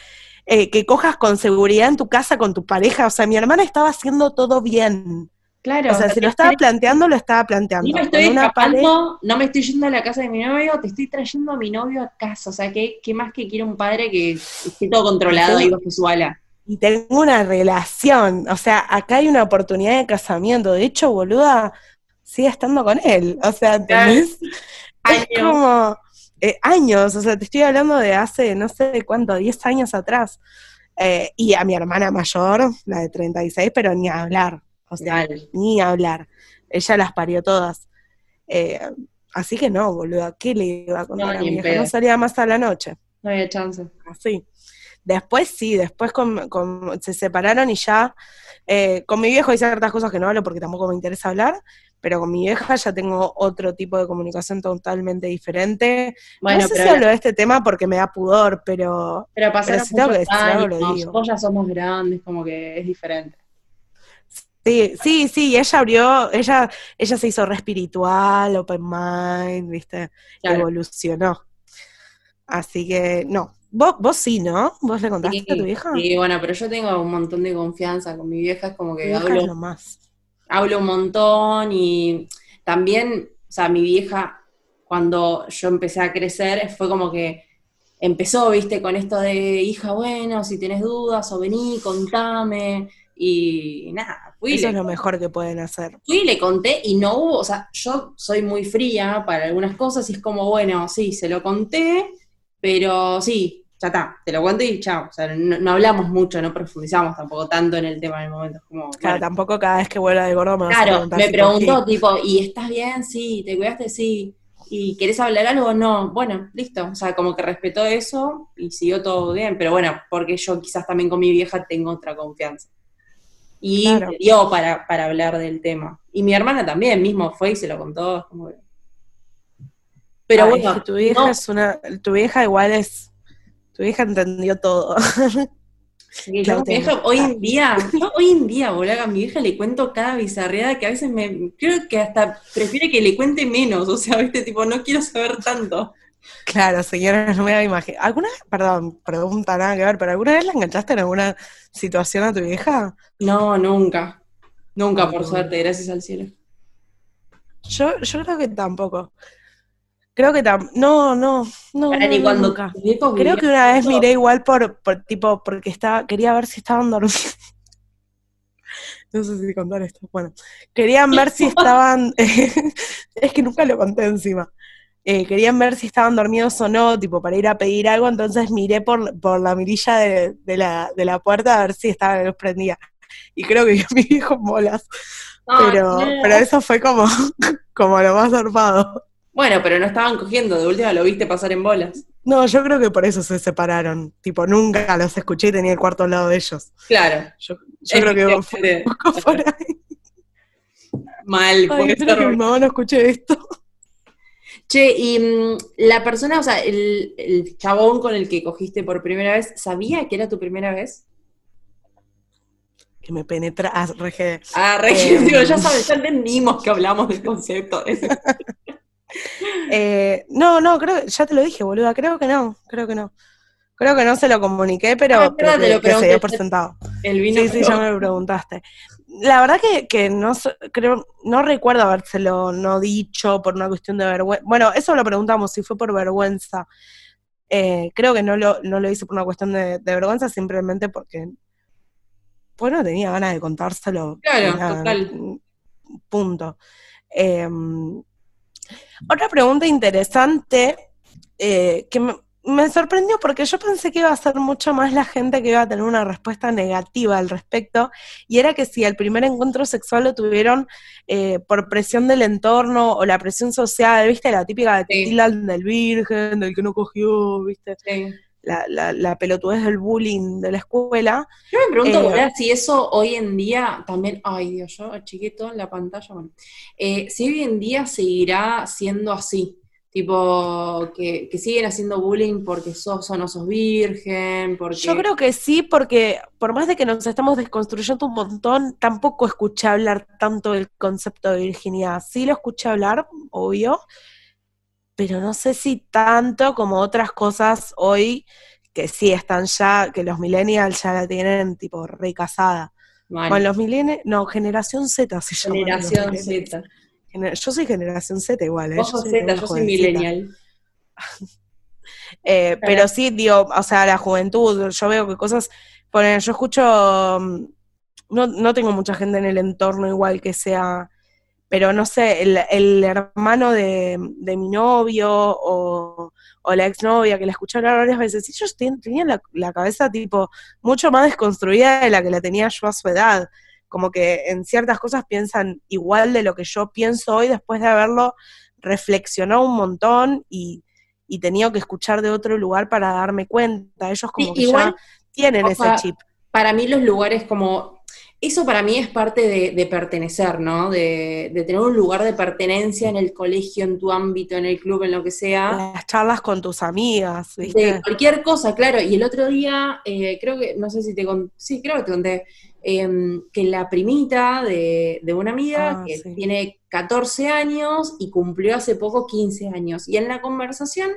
eh, que cojas con seguridad en tu casa con tu pareja. O sea, mi hermana estaba haciendo todo bien. Claro. O sea, si lo estaba planteando, lo estaba planteando. No me estoy escapando, no me estoy yendo a la casa de mi novio, te estoy trayendo a mi novio a casa. O sea, ¿qué, qué más que quiere un padre que esté todo controlado y bajo su ala? Y tengo una relación. O sea, acá hay una oportunidad de casamiento. De hecho, boluda, sigue estando con él. O sea, ¿entendés? Es como eh, años, o sea, te estoy hablando de hace no sé cuánto, 10 años atrás. Eh, y a mi hermana mayor, la de 36, pero ni hablar, o sea, ni hablar. Ella las parió todas. Eh, así que no, boludo, ¿qué le iba a contar a mi hija? No salía más a la noche. No había chance. Así. Después sí, después se separaron y ya, con mi viejo hay ciertas cosas que no hablo porque tampoco me interesa hablar, pero con mi vieja ya tengo otro tipo de comunicación totalmente diferente. Bueno, no sé si hablo de este tema porque me da pudor, pero, pero, pero si tengo que decir algo, lo digo. ya somos grandes, como que es diferente. Sí, sí, sí, ella abrió, ella, ella se hizo re espiritual, open mind, viste, evolucionó. Así que, no, Vos, vos sí, ¿no? ¿Vos le contaste a tu vieja? Sí, bueno, pero yo tengo un montón de confianza con mi vieja, es como que hablo, más hablo un montón y también, o sea, mi vieja, cuando yo empecé a crecer, fue como que empezó, viste, con esto de, hija, bueno, si tienes dudas o vení, contame, y nada, fui. Eso es lo mejor que pueden hacer. Fui y le conté y no hubo, o sea, yo soy muy fría para algunas cosas y es como, bueno, sí, se lo conté, pero sí, ya está, te lo cuento y chao. O sea, no, hablamos mucho, no profundizamos tampoco tanto en el tema en el momento. Como, claro, tampoco cada vez que vuelva de gordo me Claro, me preguntó, tipo, ¿y estás bien? Sí, ¿te cuidaste? Sí. ¿Y querés hablar algo? No. Bueno, listo. O sea, como que respetó eso y siguió todo bien. Pero bueno, porque yo quizás también con mi vieja tengo otra confianza. Y dio para, para hablar del tema. Y mi hermana también mismo fue y se lo contó. Pero bueno. Tu vieja es una. Tu vieja igual es tu hija entendió todo. hoy en día, yo hoy en día, boludo, a mi hija le cuento cada bizarreada que a veces me, creo que hasta prefiere que le cuente menos, o sea, viste, tipo, no quiero saber tanto. Claro, señora, no me da imagen. ¿Alguna vez, perdón, pregunta nada que ver, pero alguna vez la enganchaste en alguna situación a tu vieja? No, nunca. Nunca, por suerte, gracias al cielo. Yo, yo creo que tampoco. Creo que tam no, no, no, cuando nunca. Creo que una vez miré igual por, por tipo, porque estaba, quería ver si estaban dormidos. no sé si contar esto. Bueno, querían ver si estaban, es que nunca lo conté encima. Eh, querían ver si estaban dormidos o no, tipo, para ir a pedir algo, entonces miré por, por la mirilla de, de, la, de la puerta a ver si estaba luz prendida. Y creo que vi a mi hijo bolas. pero, pero eso fue como, como lo más armado. Bueno, pero no estaban cogiendo, de última lo viste pasar en bolas. No, yo creo que por eso se separaron. Tipo, nunca los escuché y tenía el cuarto al lado de ellos. Claro. Yo, yo creo que fue un poco por ahí. Mal, Ay, que mi mamá no escuche esto. Che, y mm, la persona, o sea, el, el chabón con el que cogiste por primera vez, ¿sabía que era tu primera vez? Que me penetra. Ah, rege. Ah, re, Eh, digo, ya sabes, ya entendimos que hablamos del concepto. Eh, no, no, creo, ya te lo dije, boluda, creo que no, creo que no. Creo que no se lo comuniqué, pero, Ah, pero que, lo que se dio pregunté. por sentado. El vino. Sí, sí, ya me lo preguntaste. La verdad que, que no creo, no recuerdo habérselo no dicho por una cuestión de vergüenza. Bueno, eso lo preguntamos, si fue por vergüenza. Eh, creo que no lo, no lo hice por una cuestión de, de vergüenza, simplemente porque pues no tenía ganas de contárselo. Claro, nada, total. Punto. Eh, otra pregunta interesante eh, que me, me sorprendió porque yo pensé que iba a ser mucho más la gente que iba a tener una respuesta negativa al respecto, y era que si el primer encuentro sexual lo tuvieron eh, por presión del entorno o la presión social, ¿viste? La típica de Sí. del virgen, del que no cogió, ¿viste? Sí. La, la, la pelotudez del bullying de la escuela. Yo me pregunto, Eh, si eso hoy en día también, ay Dios, yo achiqué todo en la pantalla, bueno, Eh, si hoy en día seguirá siendo así, tipo, que, que siguen haciendo bullying porque sos o no sos virgen, porque... Yo creo que sí, porque por más de que nos estamos desconstruyendo un montón, tampoco escuché hablar tanto del concepto de virginidad. Sí lo escuché hablar, obvio, pero no sé si tanto como otras cosas hoy que sí están ya, que los millennials ya la tienen tipo recasada. Mal. Con los millennials, no, generación Z se llama. Generación. Z. Yo soy generación Z igual, ¿eh? Vos Yo soy Z, yo soy millennial. Eh, pero sí, digo, o sea, la juventud, yo veo que cosas, ponen, yo escucho, mm, no, no tengo mucha gente en el entorno igual que sea, pero no sé, el, el hermano de, de mi novio o, o la exnovia que la escuché hablar varias veces, ellos ten- tenían la, la cabeza tipo mucho más desconstruida de la que la tenía yo a su edad, como que en ciertas cosas piensan igual de lo que yo pienso hoy después de haberlo reflexionado un montón y, y tenido que escuchar de otro lugar para darme cuenta. Ellos como Sí, que igual, ya tienen ese sea, chip. Para mí los lugares como... Eso para mí es parte de, de pertenecer, ¿no? De, de tener un lugar de pertenencia en el colegio, en tu ámbito, en el club, en lo que sea. Las charlas con tus amigas, ¿viste? De cualquier cosa, claro. Y el otro día, eh, creo que, no sé si te conté, sí, creo que te conté, em, que la primita de, de una amiga Ah, que sí. tiene 14 años y cumplió hace poco 15 años. Y en la conversación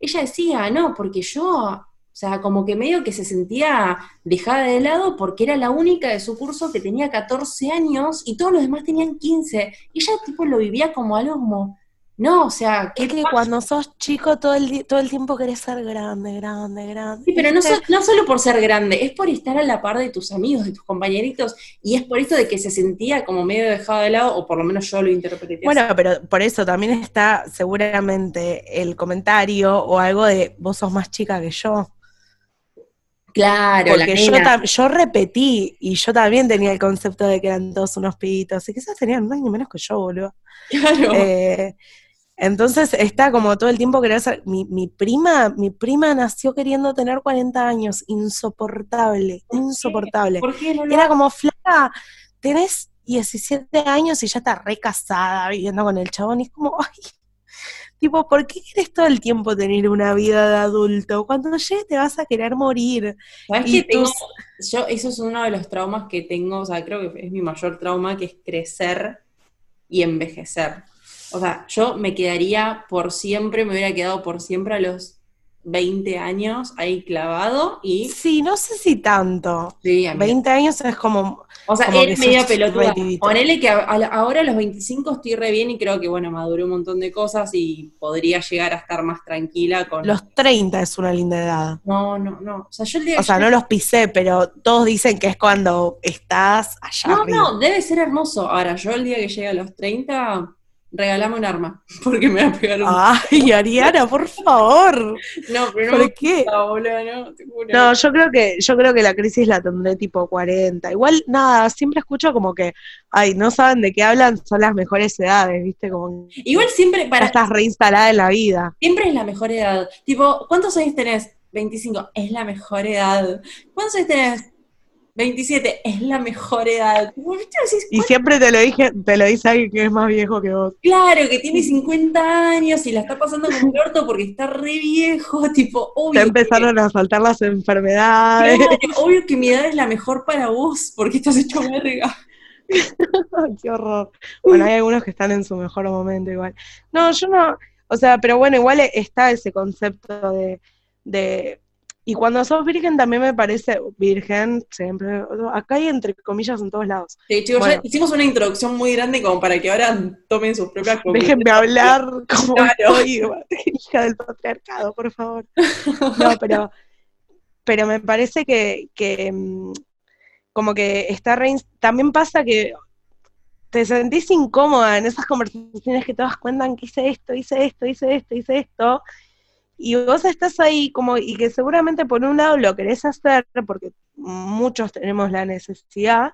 ella decía, no, porque yo, o sea, como que medio que se sentía dejada de lado porque era la única de su curso que tenía 14 años y todos los demás tenían 15. Y ella tipo lo vivía como algo como, no, o sea, ¿qué Es que pasa? cuando sos chico todo el, todo el tiempo querés ser grande, grande, grande. Sí, pero no, so- no solo por ser grande, es por estar a la par de tus amigos, de tus compañeritos, y es por esto de que se sentía como medio dejado de lado, o por lo menos yo lo interpreté así. Bueno, pero por eso también está seguramente el comentario o algo de vos sos más chica que yo. Claro, la Porque yo, nena. tam- yo repetí y yo también tenía el concepto de que eran todos unos pibitos y quizás tenían un año menos que yo, boludo. Claro. Eh, entonces está como todo el tiempo querer ser. Mi, mi prima, mi prima nació queriendo tener 40 años, insoportable, insoportable. ¿Por qué no Era como, flaca, tenés 17 años y ya estás re casada viviendo con el chabón. Y es como, ay, tipo, ¿por qué querés todo el tiempo tener una vida de adulto? Cuando llegue te vas a querer morir. ¿Sabes y tengo? tus- Yo, eso es uno de los traumas que tengo, o sea, creo que es mi mayor trauma, que es crecer y envejecer. O sea, yo me quedaría por siempre, me hubiera quedado por siempre a los 20 años ahí clavado y... Sí, no sé si tanto. Sí, amiga. 20 años es como, O sea, él sos pelotuda. Ponele que a- a- ahora a los 25 estoy re bien y creo que, bueno, maduré un montón de cosas y podría llegar a estar más tranquila con... los 30 es una linda edad. No, no, no. O sea, yo el día O sea, no los pisé, pero todos dicen que es cuando estás allá No, arriba. no, debe ser hermoso. Ahora, yo el día que llegue a los 30, regalame un arma, porque me va a pegar un... Ay, Ariana, por favor. No, pero no ¿Por me qué? gusta, boludo, no, te juro. No, yo creo que, yo creo que la crisis la tendré tipo 40. Igual, nada, siempre escucho como que, ay, no saben de qué hablan, son las mejores edades, ¿viste? Como Igual siempre, para, estás reinstalada en la vida. siempre es la mejor edad. Tipo, ¿cuántos años tenés? 25, es la mejor edad. ¿Cuántos años tenés? 27, es la mejor edad. Y siempre te lo dije, te lo dice alguien que es más viejo que vos. Claro, que tiene 50 años y la está pasando como el orto porque está re viejo, tipo, obvio. Te que- empezaron a saltar las enfermedades. claro, obvio que mi edad es la mejor para vos, porque estás hecho verga. Qué horror. Bueno, hay algunos que están en su mejor momento igual. No, yo no, o sea, pero bueno, igual está ese concepto de, de y cuando sos virgen también me parece virgen, siempre, acá hay entre comillas en todos lados. Sí, chicos, Bueno. ya hicimos una introducción muy grande como para que ahora tomen sus propias. Déjenme hablar como Claro. soy, hija del patriarcado, por favor. No, pero, pero me parece que, que mm, como que está re también pasa que te sentís incómoda en esas conversaciones que todas cuentan que hice esto, hice esto, hice esto, hice esto, y vos estás ahí como, y que seguramente por un lado lo querés hacer, porque muchos tenemos la necesidad,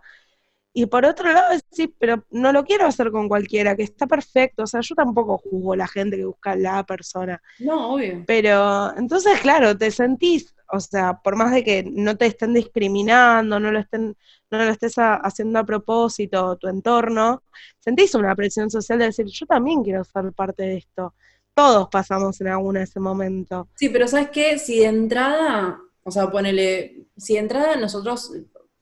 y por otro lado decís, pero no lo quiero hacer con cualquiera, que está perfecto, o sea, yo tampoco juzgo a la gente que busca la persona, No, obvio. pero entonces, claro, te sentís, o sea, por más de que no te estén discriminando, no lo estén, no lo estés a- haciendo a propósito, tu entorno, sentís una presión social de decir, yo también quiero ser parte de esto. Todos pasamos en alguno ese momento. Sí, pero ¿sabes qué? Si de entrada, o sea, ponele, si de entrada nosotros,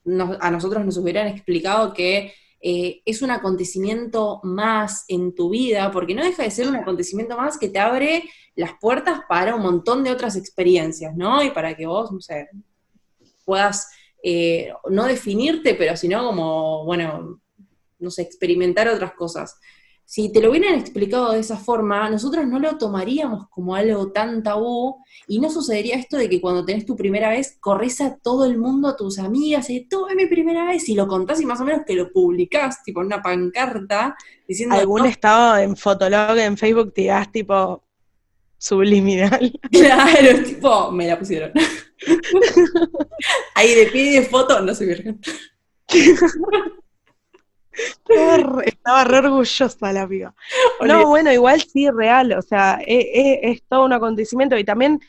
nos- a nosotros nos hubieran explicado que eh, es un acontecimiento más en tu vida, porque no deja de ser un acontecimiento más que te abre las puertas para un montón de otras experiencias, ¿no? Y para que vos, no sé, puedas eh, no definirte, pero sino como, bueno, no sé, experimentar otras cosas. Si te lo hubieran explicado de esa forma, nosotros no lo tomaríamos como algo tan tabú y no sucedería esto de que cuando tenés tu primera vez, corres a todo el mundo, a tus amigas, y tuve mi primera vez, y lo contás y más o menos que lo publicás, tipo en una pancarta, diciendo, Algún "No, estado en Fotolog, en Facebook, tirás tipo subliminal. claro, es tipo, me la pusieron. Ahí de pie de foto, no soy virgen. Estaba re, orgullosa la piba. No, bueno, igual sí, real, o sea, e- e- es, todo un acontecimiento y también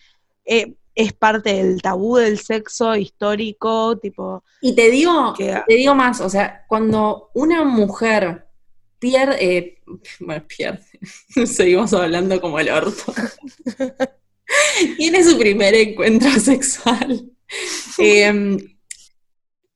eh, es parte del tabú del sexo histórico, tipo, Y te digo, Que- te digo más, o sea, cuando una mujer pierde, eh, bueno, pierde, seguimos hablando como el orto, tiene su primer encuentro sexual, eh,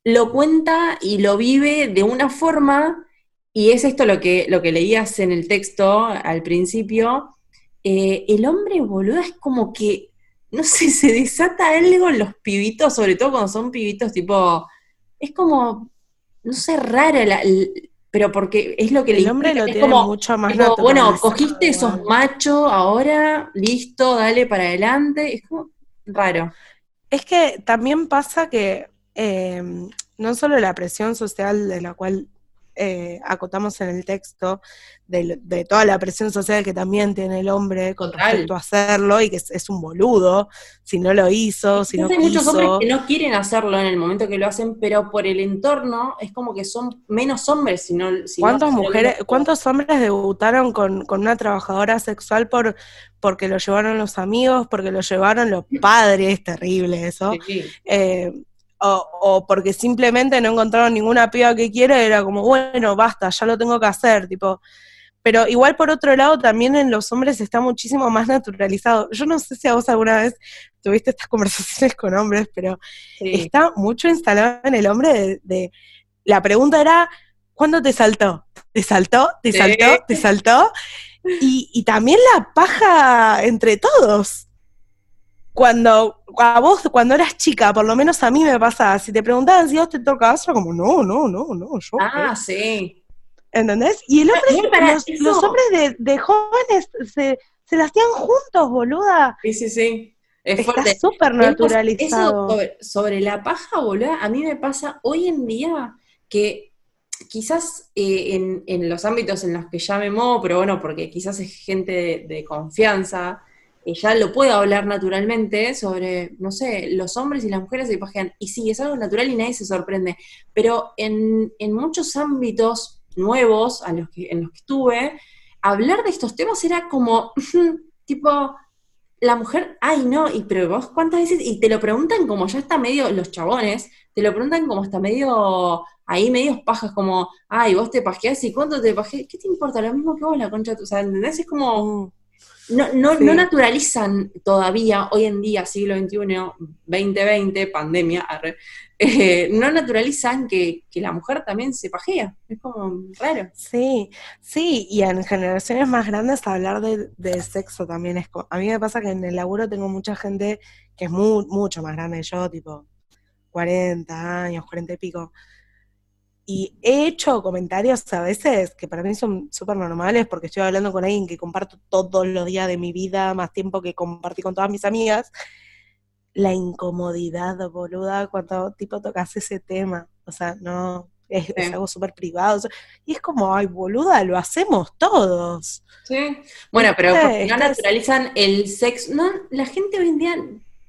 lo cuenta y lo vive de una forma, y es esto lo que, lo que leías en el texto al principio, eh, el hombre, boludo, es como que, no sé, se desata algo en los pibitos, sobre todo cuando son pibitos tipo, es como, no sé, rara, la- pero porque es lo que le el hombre implica, lo es tiene como, mucho más tipo, bueno, cogiste, sos igual. macho, ahora, listo, dale para adelante, es como raro. Es que también pasa que eh, no solo la presión social de la cual eh, acotamos en el texto, de, de toda la presión social que también tiene el hombre con Total. respecto a hacerlo y que es, es un boludo si no lo hizo, si no hay muchos hombres que no quieren hacerlo en el momento que lo hacen, pero por el entorno es como que son menos hombres si no... si ¿Cuántas mujeres, cuántos hombres debutaron con, con una trabajadora sexual por porque lo llevaron los amigos, porque lo llevaron los padres, terrible eso, Sí, sí. eh, o, o porque simplemente no encontraron ninguna piba que quiera, era como, bueno, basta, ya lo tengo que hacer, tipo. Pero igual por otro lado también en los hombres está muchísimo más naturalizado. Yo no sé si a vos alguna vez tuviste estas conversaciones con hombres, pero Sí. está mucho instalado en el hombre de, de- la pregunta era ¿cuándo te saltó? ¿Te saltó? ¿Te Sí. saltó? ¿Te saltó? Y, y también la paja entre todos. Cuando a vos, cuando eras chica, por lo menos a mí me pasaba, si te preguntaban si vos te tocabas, era como, no, no, no, no, yo. Ah, ¿eh?". sí. ¿Entendés? Y el hombre, Igual para los, los hombres de, de jóvenes se, se la hacían juntos, boluda. Sí, sí, sí. Es Está fuerte. súper naturalizado. Eso sobre, sobre la paja, boludo, a mí me pasa hoy en día que quizás eh, en, los ámbitos en los que ya me muevo, pero bueno, porque quizás es gente de, confianza, ya lo puedo hablar naturalmente sobre, no sé, los hombres y las mujeres se pajean. Y sí, es algo natural y nadie se sorprende. Pero en, en muchos ámbitos nuevos a los que, en los que estuve, hablar de estos temas era como, tipo, la mujer, ay no, y pero vos cuántas veces, y te lo preguntan como ya está medio, los chabones, te lo preguntan como está medio, ahí medios pajas, como, ay, vos te pajeás y cuánto te pajeás, ¿qué te importa? Lo mismo que vos, la concha, o sea, ¿entendés? Es como, no, no, no naturalizan todavía, hoy en día, siglo XXI, 2020, pandemia, eh, no naturalizan que, la mujer también se pajea. Es como raro. Sí, sí, y en generaciones más grandes hablar de, sexo también es... A mí me pasa que en el laburo tengo mucha gente que es mucho más grande que yo, tipo 40 años, 40 y pico y he hecho comentarios a veces que para mí son súper normales porque estoy hablando con alguien que comparto todos los días de mi vida, más tiempo que compartí con todas mis amigas. La incomodidad, boluda, cuando tipo tocas ese tema. O sea, no, es, algo súper privado. y es como, ay, boluda, lo hacemos todos. Sí. Bueno, pero no naturalizan el sexo. No, la gente hoy en día,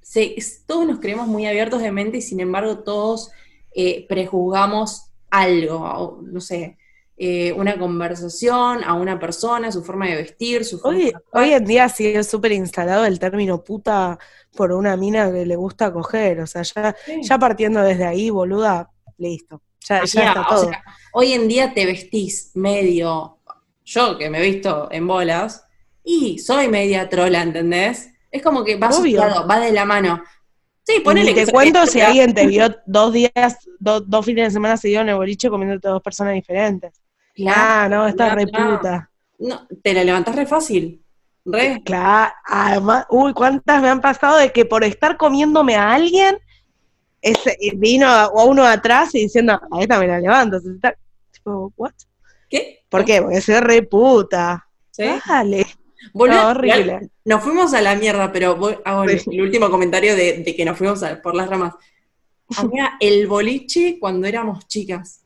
se, todos nos creemos muy abiertos de mente y sin embargo todos eh, prejuzgamos algo, no sé, eh, una conversación a una persona, su forma de vestir, su forma hoy, Hoy en día sí es súper instalado el término puta por una mina que le gusta coger, o sea, ya, ya partiendo desde ahí, boluda, listo, ya, está todo. hoy en día te vestís medio, yo que me he visto en bolas, y soy media trola, ¿entendés? Es como que va asociado, va de la mano. Sí, ponele que te cuento si alguien te vio dos días, dos fines de semana seguidos en el boliche comiéndote dos personas diferentes. Claro, ah, no, está re puta. No, te la levantás re fácil. Re. Claro, además, uy, cuántas me han pasado de que por estar comiéndome a alguien, ese, vino a, uno atrás y diciendo, a esta me la levanto. Tipo, ¿what? ¿Qué? ¿Por qué? Porque soy re puta. ¿Sí? Dale horrible. Nos fuimos a la mierda, pero voy, el último comentario de, que nos fuimos por las ramas. Había el boliche cuando éramos chicas.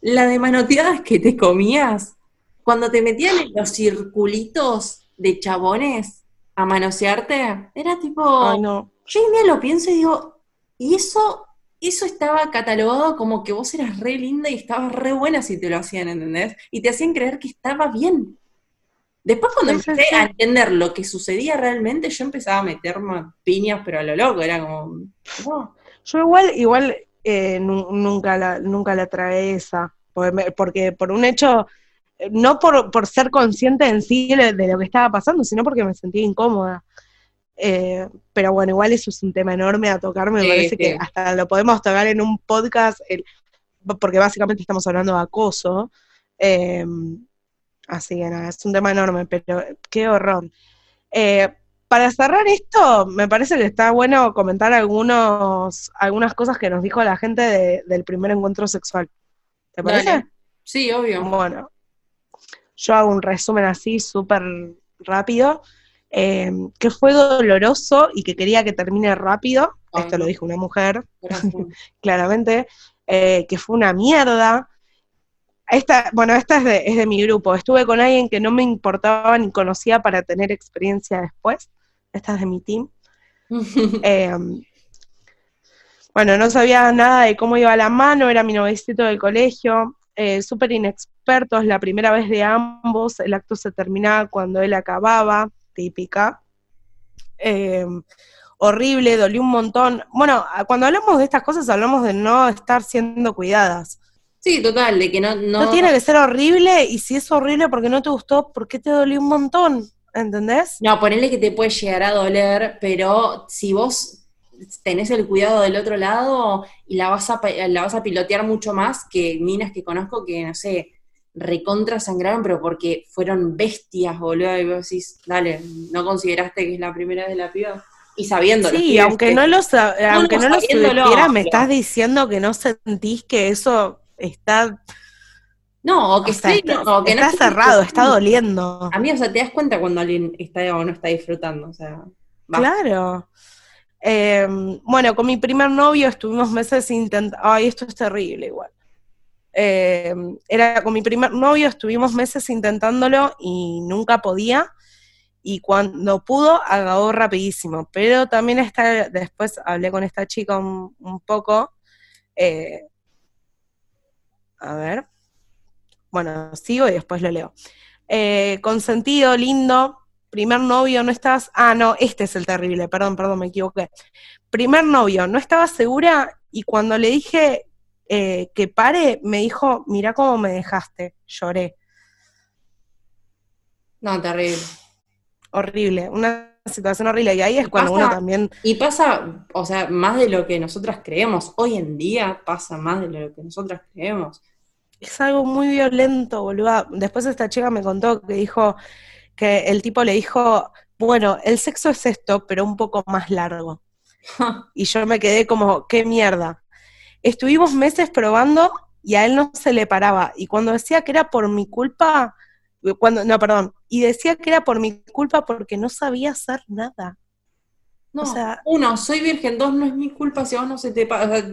La de manoteadas que te comías, cuando te metían en los circulitos de chabones a manosearte, era tipo. Ay, no. Yo hoy día lo pienso y digo, y eso, eso estaba catalogado como que vos eras re linda y estabas re buena si te lo hacían, ¿entendés? Y te hacían creer que estaba bien. Después cuando empecé a entender lo que sucedía realmente, yo empezaba a meter más piñas, pero a lo loco, era como... Yo igual, igual eh, nunca, la, nunca la trae esa, porque, por un hecho, eh, no por, ser consciente en sí de, lo que estaba pasando, sino porque me sentía incómoda. Eh, pero bueno, igual eso es un tema enorme a tocar, me parece que hasta lo podemos tocar en un podcast, porque básicamente estamos hablando de acoso. Eh, Así que nada, es un tema enorme, pero qué horror. Eh, para cerrar esto, me parece que está bueno comentar algunos, algunas cosas que nos dijo la gente del primer encuentro sexual. ¿Te parece? Sí, obvio. Bueno, yo hago un resumen así súper rápido, eh, que fue doloroso y que quería que termine rápido. Esto lo dijo una mujer, claramente, eh, que fue una mierda, esta, bueno, esta es de, es de mi grupo. Estuve con alguien que no me importaba ni conocía para tener experiencia después. Esta es de mi team. Em, bueno, no sabía nada de cómo iba la mano, era mi novicito del colegio, eh, súper inexpertos, la primera vez de ambos, el acto se terminaba cuando él acababa, típica. Em, horrible, dolió un montón. Bueno, cuando hablamos de estas cosas hablamos de no estar siendo cuidadas. Sí, total, de que no, no... tiene que ser horrible, y si es horrible porque no te gustó, ¿por qué te dolió un montón? ¿Entendés? No, ponele que te puede llegar a doler, pero si vos tenés el cuidado del otro lado y la vas a, la vas a pilotear mucho más que minas que conozco que, no sé, recontra sangraron, pero porque fueron bestias, boludo, y vos decís, dale, ¿no consideraste que es la primera vez de la piba? Y sabiéndolo. Sí, aunque no lo, aunque no, lo me estás diciendo que no sentís que eso está... No, o que, está, está cerrado, está doliendo. A mí, o sea, te das cuenta cuando alguien está o no está disfrutando, o sea... Claro. Em, bueno, con mi primer novio estuvimos meses intentando... Ay, esto es terrible igual. Eh, era con mi primer novio, estuvimos meses intentándolo y nunca podía. Y cuando pudo, agabó rapidísimo. Pero también está, después hablé con esta chica un, poco. Eh, a ver. Bueno, sigo y después lo leo. Eh, consentido, lindo, primer novio, no estabas, ah, no, este es el terrible, perdón, perdón, me equivoqué. Primer novio, no estaba segura y cuando le dije eh, que pare, me dijo, mira cómo me dejaste, lloré. No, terrible. Horrible, una situación horrible. Y ahí es cuando uno también... Y pasa, o sea, más de lo que nosotras creemos. Hoy en día pasa más de lo que nosotras creemos es algo muy violento, boludo. Después esta chica me contó que dijo que el tipo le dijo, bueno, el sexo es esto, pero un poco más largo. y yo me quedé como, qué mierda. Estuvimos meses probando y a él no se le paraba. Y cuando decía que era por mi culpa, cuando, no, perdón, y decía que era por mi culpa porque no sabía hacer nada. No, o sea, uno, soy virgen, dos, no es mi culpa si a vos no se te pasa.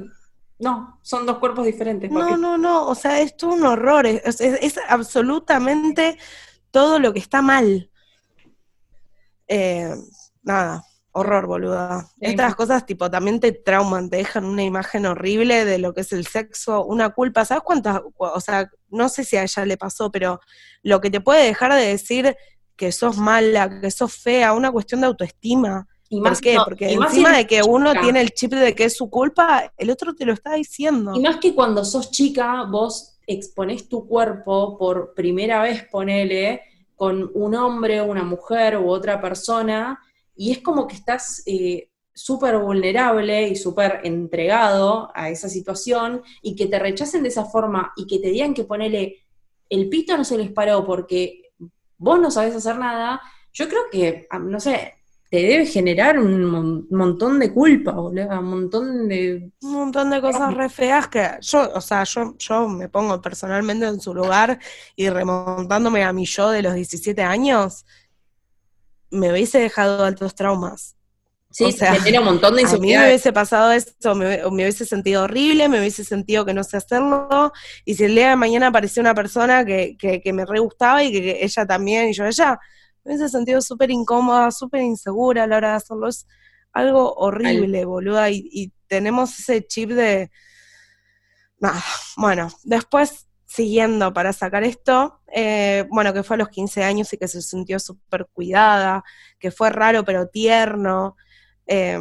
No, son dos cuerpos diferentes. No, no, no, o sea, es un horror, es, absolutamente todo lo que está mal. Eh, nada, horror, boluda. Estas cosas, tipo, también te trauman, te dejan una imagen horrible de lo que es el sexo, una culpa. ¿Sabes cuántas? O sea, no sé si a ella le pasó, pero lo que te puede dejar de decir que sos mala, que sos fea, una cuestión de autoestima. Y más, ¿Por qué? Porque encima de que uno tiene el chip de que es su culpa, el otro te lo está diciendo. Y más que cuando sos chica, vos exponés tu cuerpo por primera vez, ponele, con un hombre, una mujer u otra persona, y es como que estás eh, súper vulnerable y súper entregado a esa situación, y que te rechacen de esa forma y que te digan que ponele, el pito no se les paró porque vos no sabés hacer nada, yo creo que, no sé, te debe generar un montón de culpa, boludo, un montón de... Un montón de cosas re feas que yo, o sea, yo, yo me pongo personalmente en su lugar y remontándome a mi yo de los 17 años, me hubiese dejado altos traumas. Sí, o sea, un montón de A mí me hubiese pasado esto, me, hubiese sentido horrible, me hubiese sentido que no sé hacerlo, y si el día de mañana apareció una persona que, que, que me re gustaba y que ella también, y yo ella, me hubiese sentido súper incómoda, súper insegura a la hora de hacerlo. Es algo horrible, boluda, y, tenemos ese chip de... Nada, bueno, después siguiendo para sacar esto, eh, bueno, que fue a los 15 años y que se sintió súper cuidada, que fue raro pero tierno. Eh,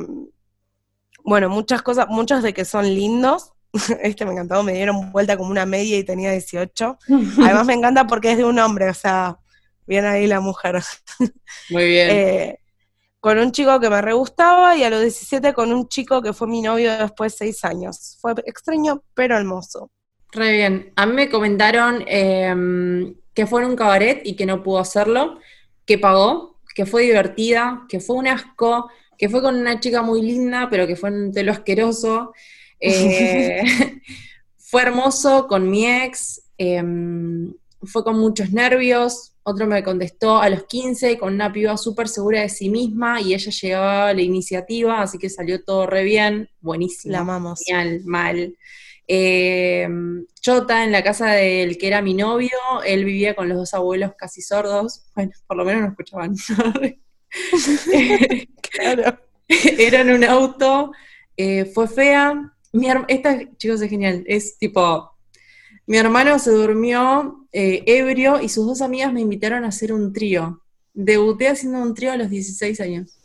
bueno, muchas cosas, muchos de que son lindos. Este me encantó, me dieron vuelta como una media y tenía 18. Además me encanta porque es de un hombre, o sea, Bien ahí la mujer. Muy bien. Eh, con un chico que me re gustaba y a los 17 con un chico que fue mi novio después de seis años. Fue extraño, pero hermoso. Re bien. A mí me comentaron em, que fue en un cabaret y que no pudo hacerlo, que pagó, que fue divertida, que fue un asco, que fue con una chica muy linda, pero que fue un telo asqueroso. Eh, fue hermoso con mi ex, em, fue con muchos nervios, otro me contestó a los 15 con una piba súper segura de sí misma y ella llevaba la iniciativa, así que salió todo re bien, buenísimo. La amamos. Genial, mal. Eh, Chota en la casa del que era mi novio, él vivía con los dos abuelos casi sordos, bueno, por lo menos no escuchaban. claro. Era en un auto, eh, fue fea. Mi esta, chicos, es genial, es tipo, mi hermano se durmió eh, ebrio y sus dos amigas me invitaron a hacer un trío. Debuté haciendo un trío a los 16 años.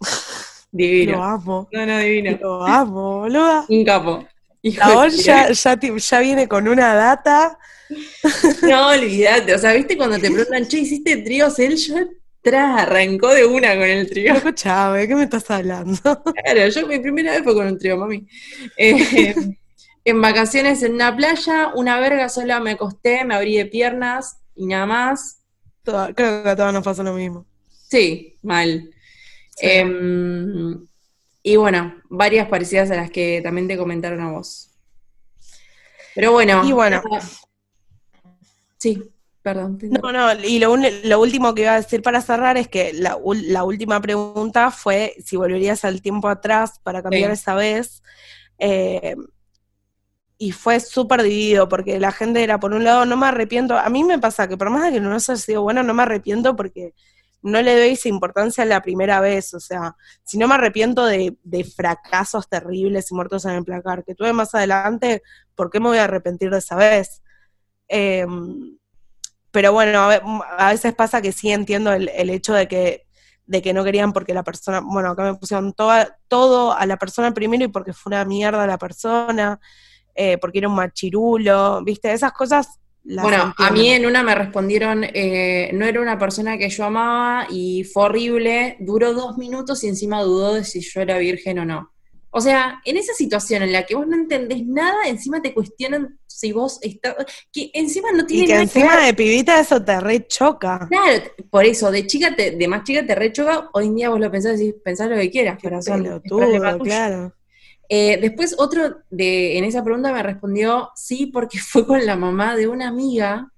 Divino. Lo amo. No, no, divino. Lo amo, boluda. Un capo. La ya, ya, viene con una data. No, olvídate. O sea, ¿viste cuando te preguntan, che, ¿hiciste tríos? Él ya tras arrancó de una con el trío. Escuchame, ¿qué me estás hablando? Claro, yo mi primera vez fue con un trío, mami. Eh, en vacaciones en una playa, una verga sola me acosté, me abrí de piernas y nada más. creo que a todas nos pasa lo mismo. Sí, mal. Em, y bueno, varias parecidas a las que también te comentaron a vos. Pero bueno. Y bueno. Sí, perdón. No, no, y lo, último que iba a decir para cerrar es que la, última pregunta fue si volverías al tiempo atrás para cambiar esa vez. Eh, y fue súper dividido porque la gente era, por un lado, no me arrepiento. A mí me pasa que por más de que no haya sido bueno, no me arrepiento porque no le doy esa importancia la primera vez. O sea, si no me arrepiento de, de fracasos terribles y muertos en el placar que tuve más adelante, ¿por qué me voy a arrepentir de esa vez? Em, pero bueno, a, veces pasa que sí entiendo el, hecho de que, de que no querían porque la persona, bueno, acá me pusieron todo a la persona primero y porque fue una mierda la persona, eh, porque era un machirulo, ¿viste? Esas cosas bueno, a mí en una me respondieron, eh, no era una persona que yo amaba y fue horrible, duró dos minutos y encima dudó de si yo era virgen o no. O sea, en esa situación en la que vos no entendés nada, encima te cuestionan si vos estás. que encima no tiene y que encima de pibita eso te rechoca. Claro, por eso, de chica de más chica te rechoca, hoy en día vos lo pensás y pensás lo que quieras, pero claro. Eh, después otro de, en esa pregunta me respondió, sí, porque fue con la mamá de una amiga,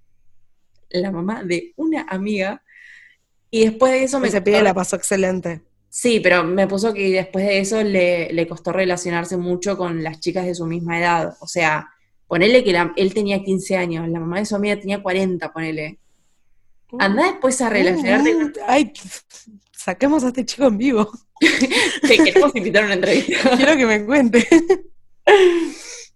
la mamá de una amiga, y después de eso me... Se pide la pasó excelente. Sí, pero me puso que después de eso le, costó relacionarse mucho con las chicas de su misma edad. O sea, ponele que él tenía 15 años, la mamá de su amiga tenía 40, ponele. Anda después a relacionarte. ay, saquemos a este chico en vivo. Te queremos invitar a una entrevista. Quiero que me cuente.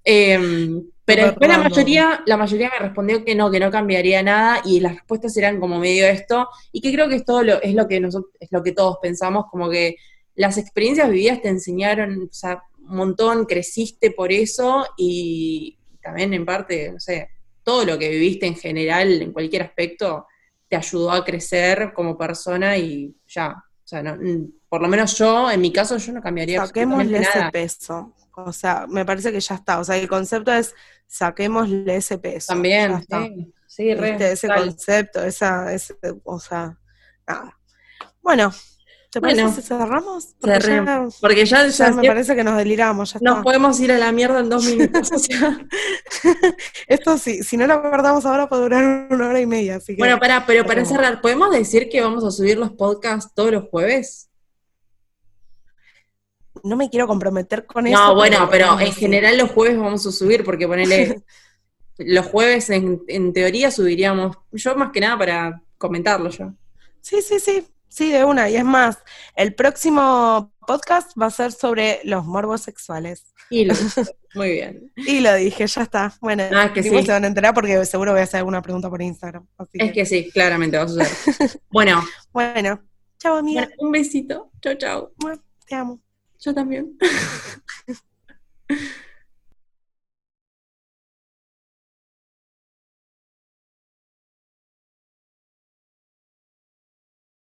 Em, pero después la mayoría, la mayoría me respondió que no, que no cambiaría nada, y las respuestas eran como medio esto, y que creo que esto lo, es lo que nosotros, es lo que todos pensamos, como que las experiencias vividas te enseñaron, o sea, un montón, creciste por eso, y también en parte, no sé, todo lo que viviste en general, en cualquier aspecto, te ayudó a crecer como persona y ya. O sea, no, por lo menos yo, en mi caso, yo no cambiaría Saquémosle ese peso. O sea, me parece que ya está. O sea, el concepto es saquémosle ese peso. También, sí. Sí, ese concepto, esa, ese, o sea, nada. Bueno, ¿Te parece si cerramos? Porque ya, porque ya, me parece que nos deliramos. Ya nos podemos ir a la mierda en dos minutos. Esto sí, si no lo guardamos ahora puede durar una hora y media. Así bueno, para, pero para cerrar, ¿podemos decir que vamos a subir los podcasts todos los jueves? No me quiero comprometer con eso. No, bueno, pero en general los jueves vamos a subir, porque ponele. los jueves en, en teoría subiríamos. Yo más que nada para comentarlo yo. Sí, sí, sí, Sí, de una. Y es más, el próximo podcast va a ser sobre los morbos sexuales. Y lo muy bien. Y lo dije, ya está. Bueno, ah, que sí. se van a enterar porque seguro voy a hacer alguna pregunta por Instagram. es que... sí, claramente va a suceder. bueno. Bueno, chao amiga. un besito. Chao, chao. te amo. Yo también.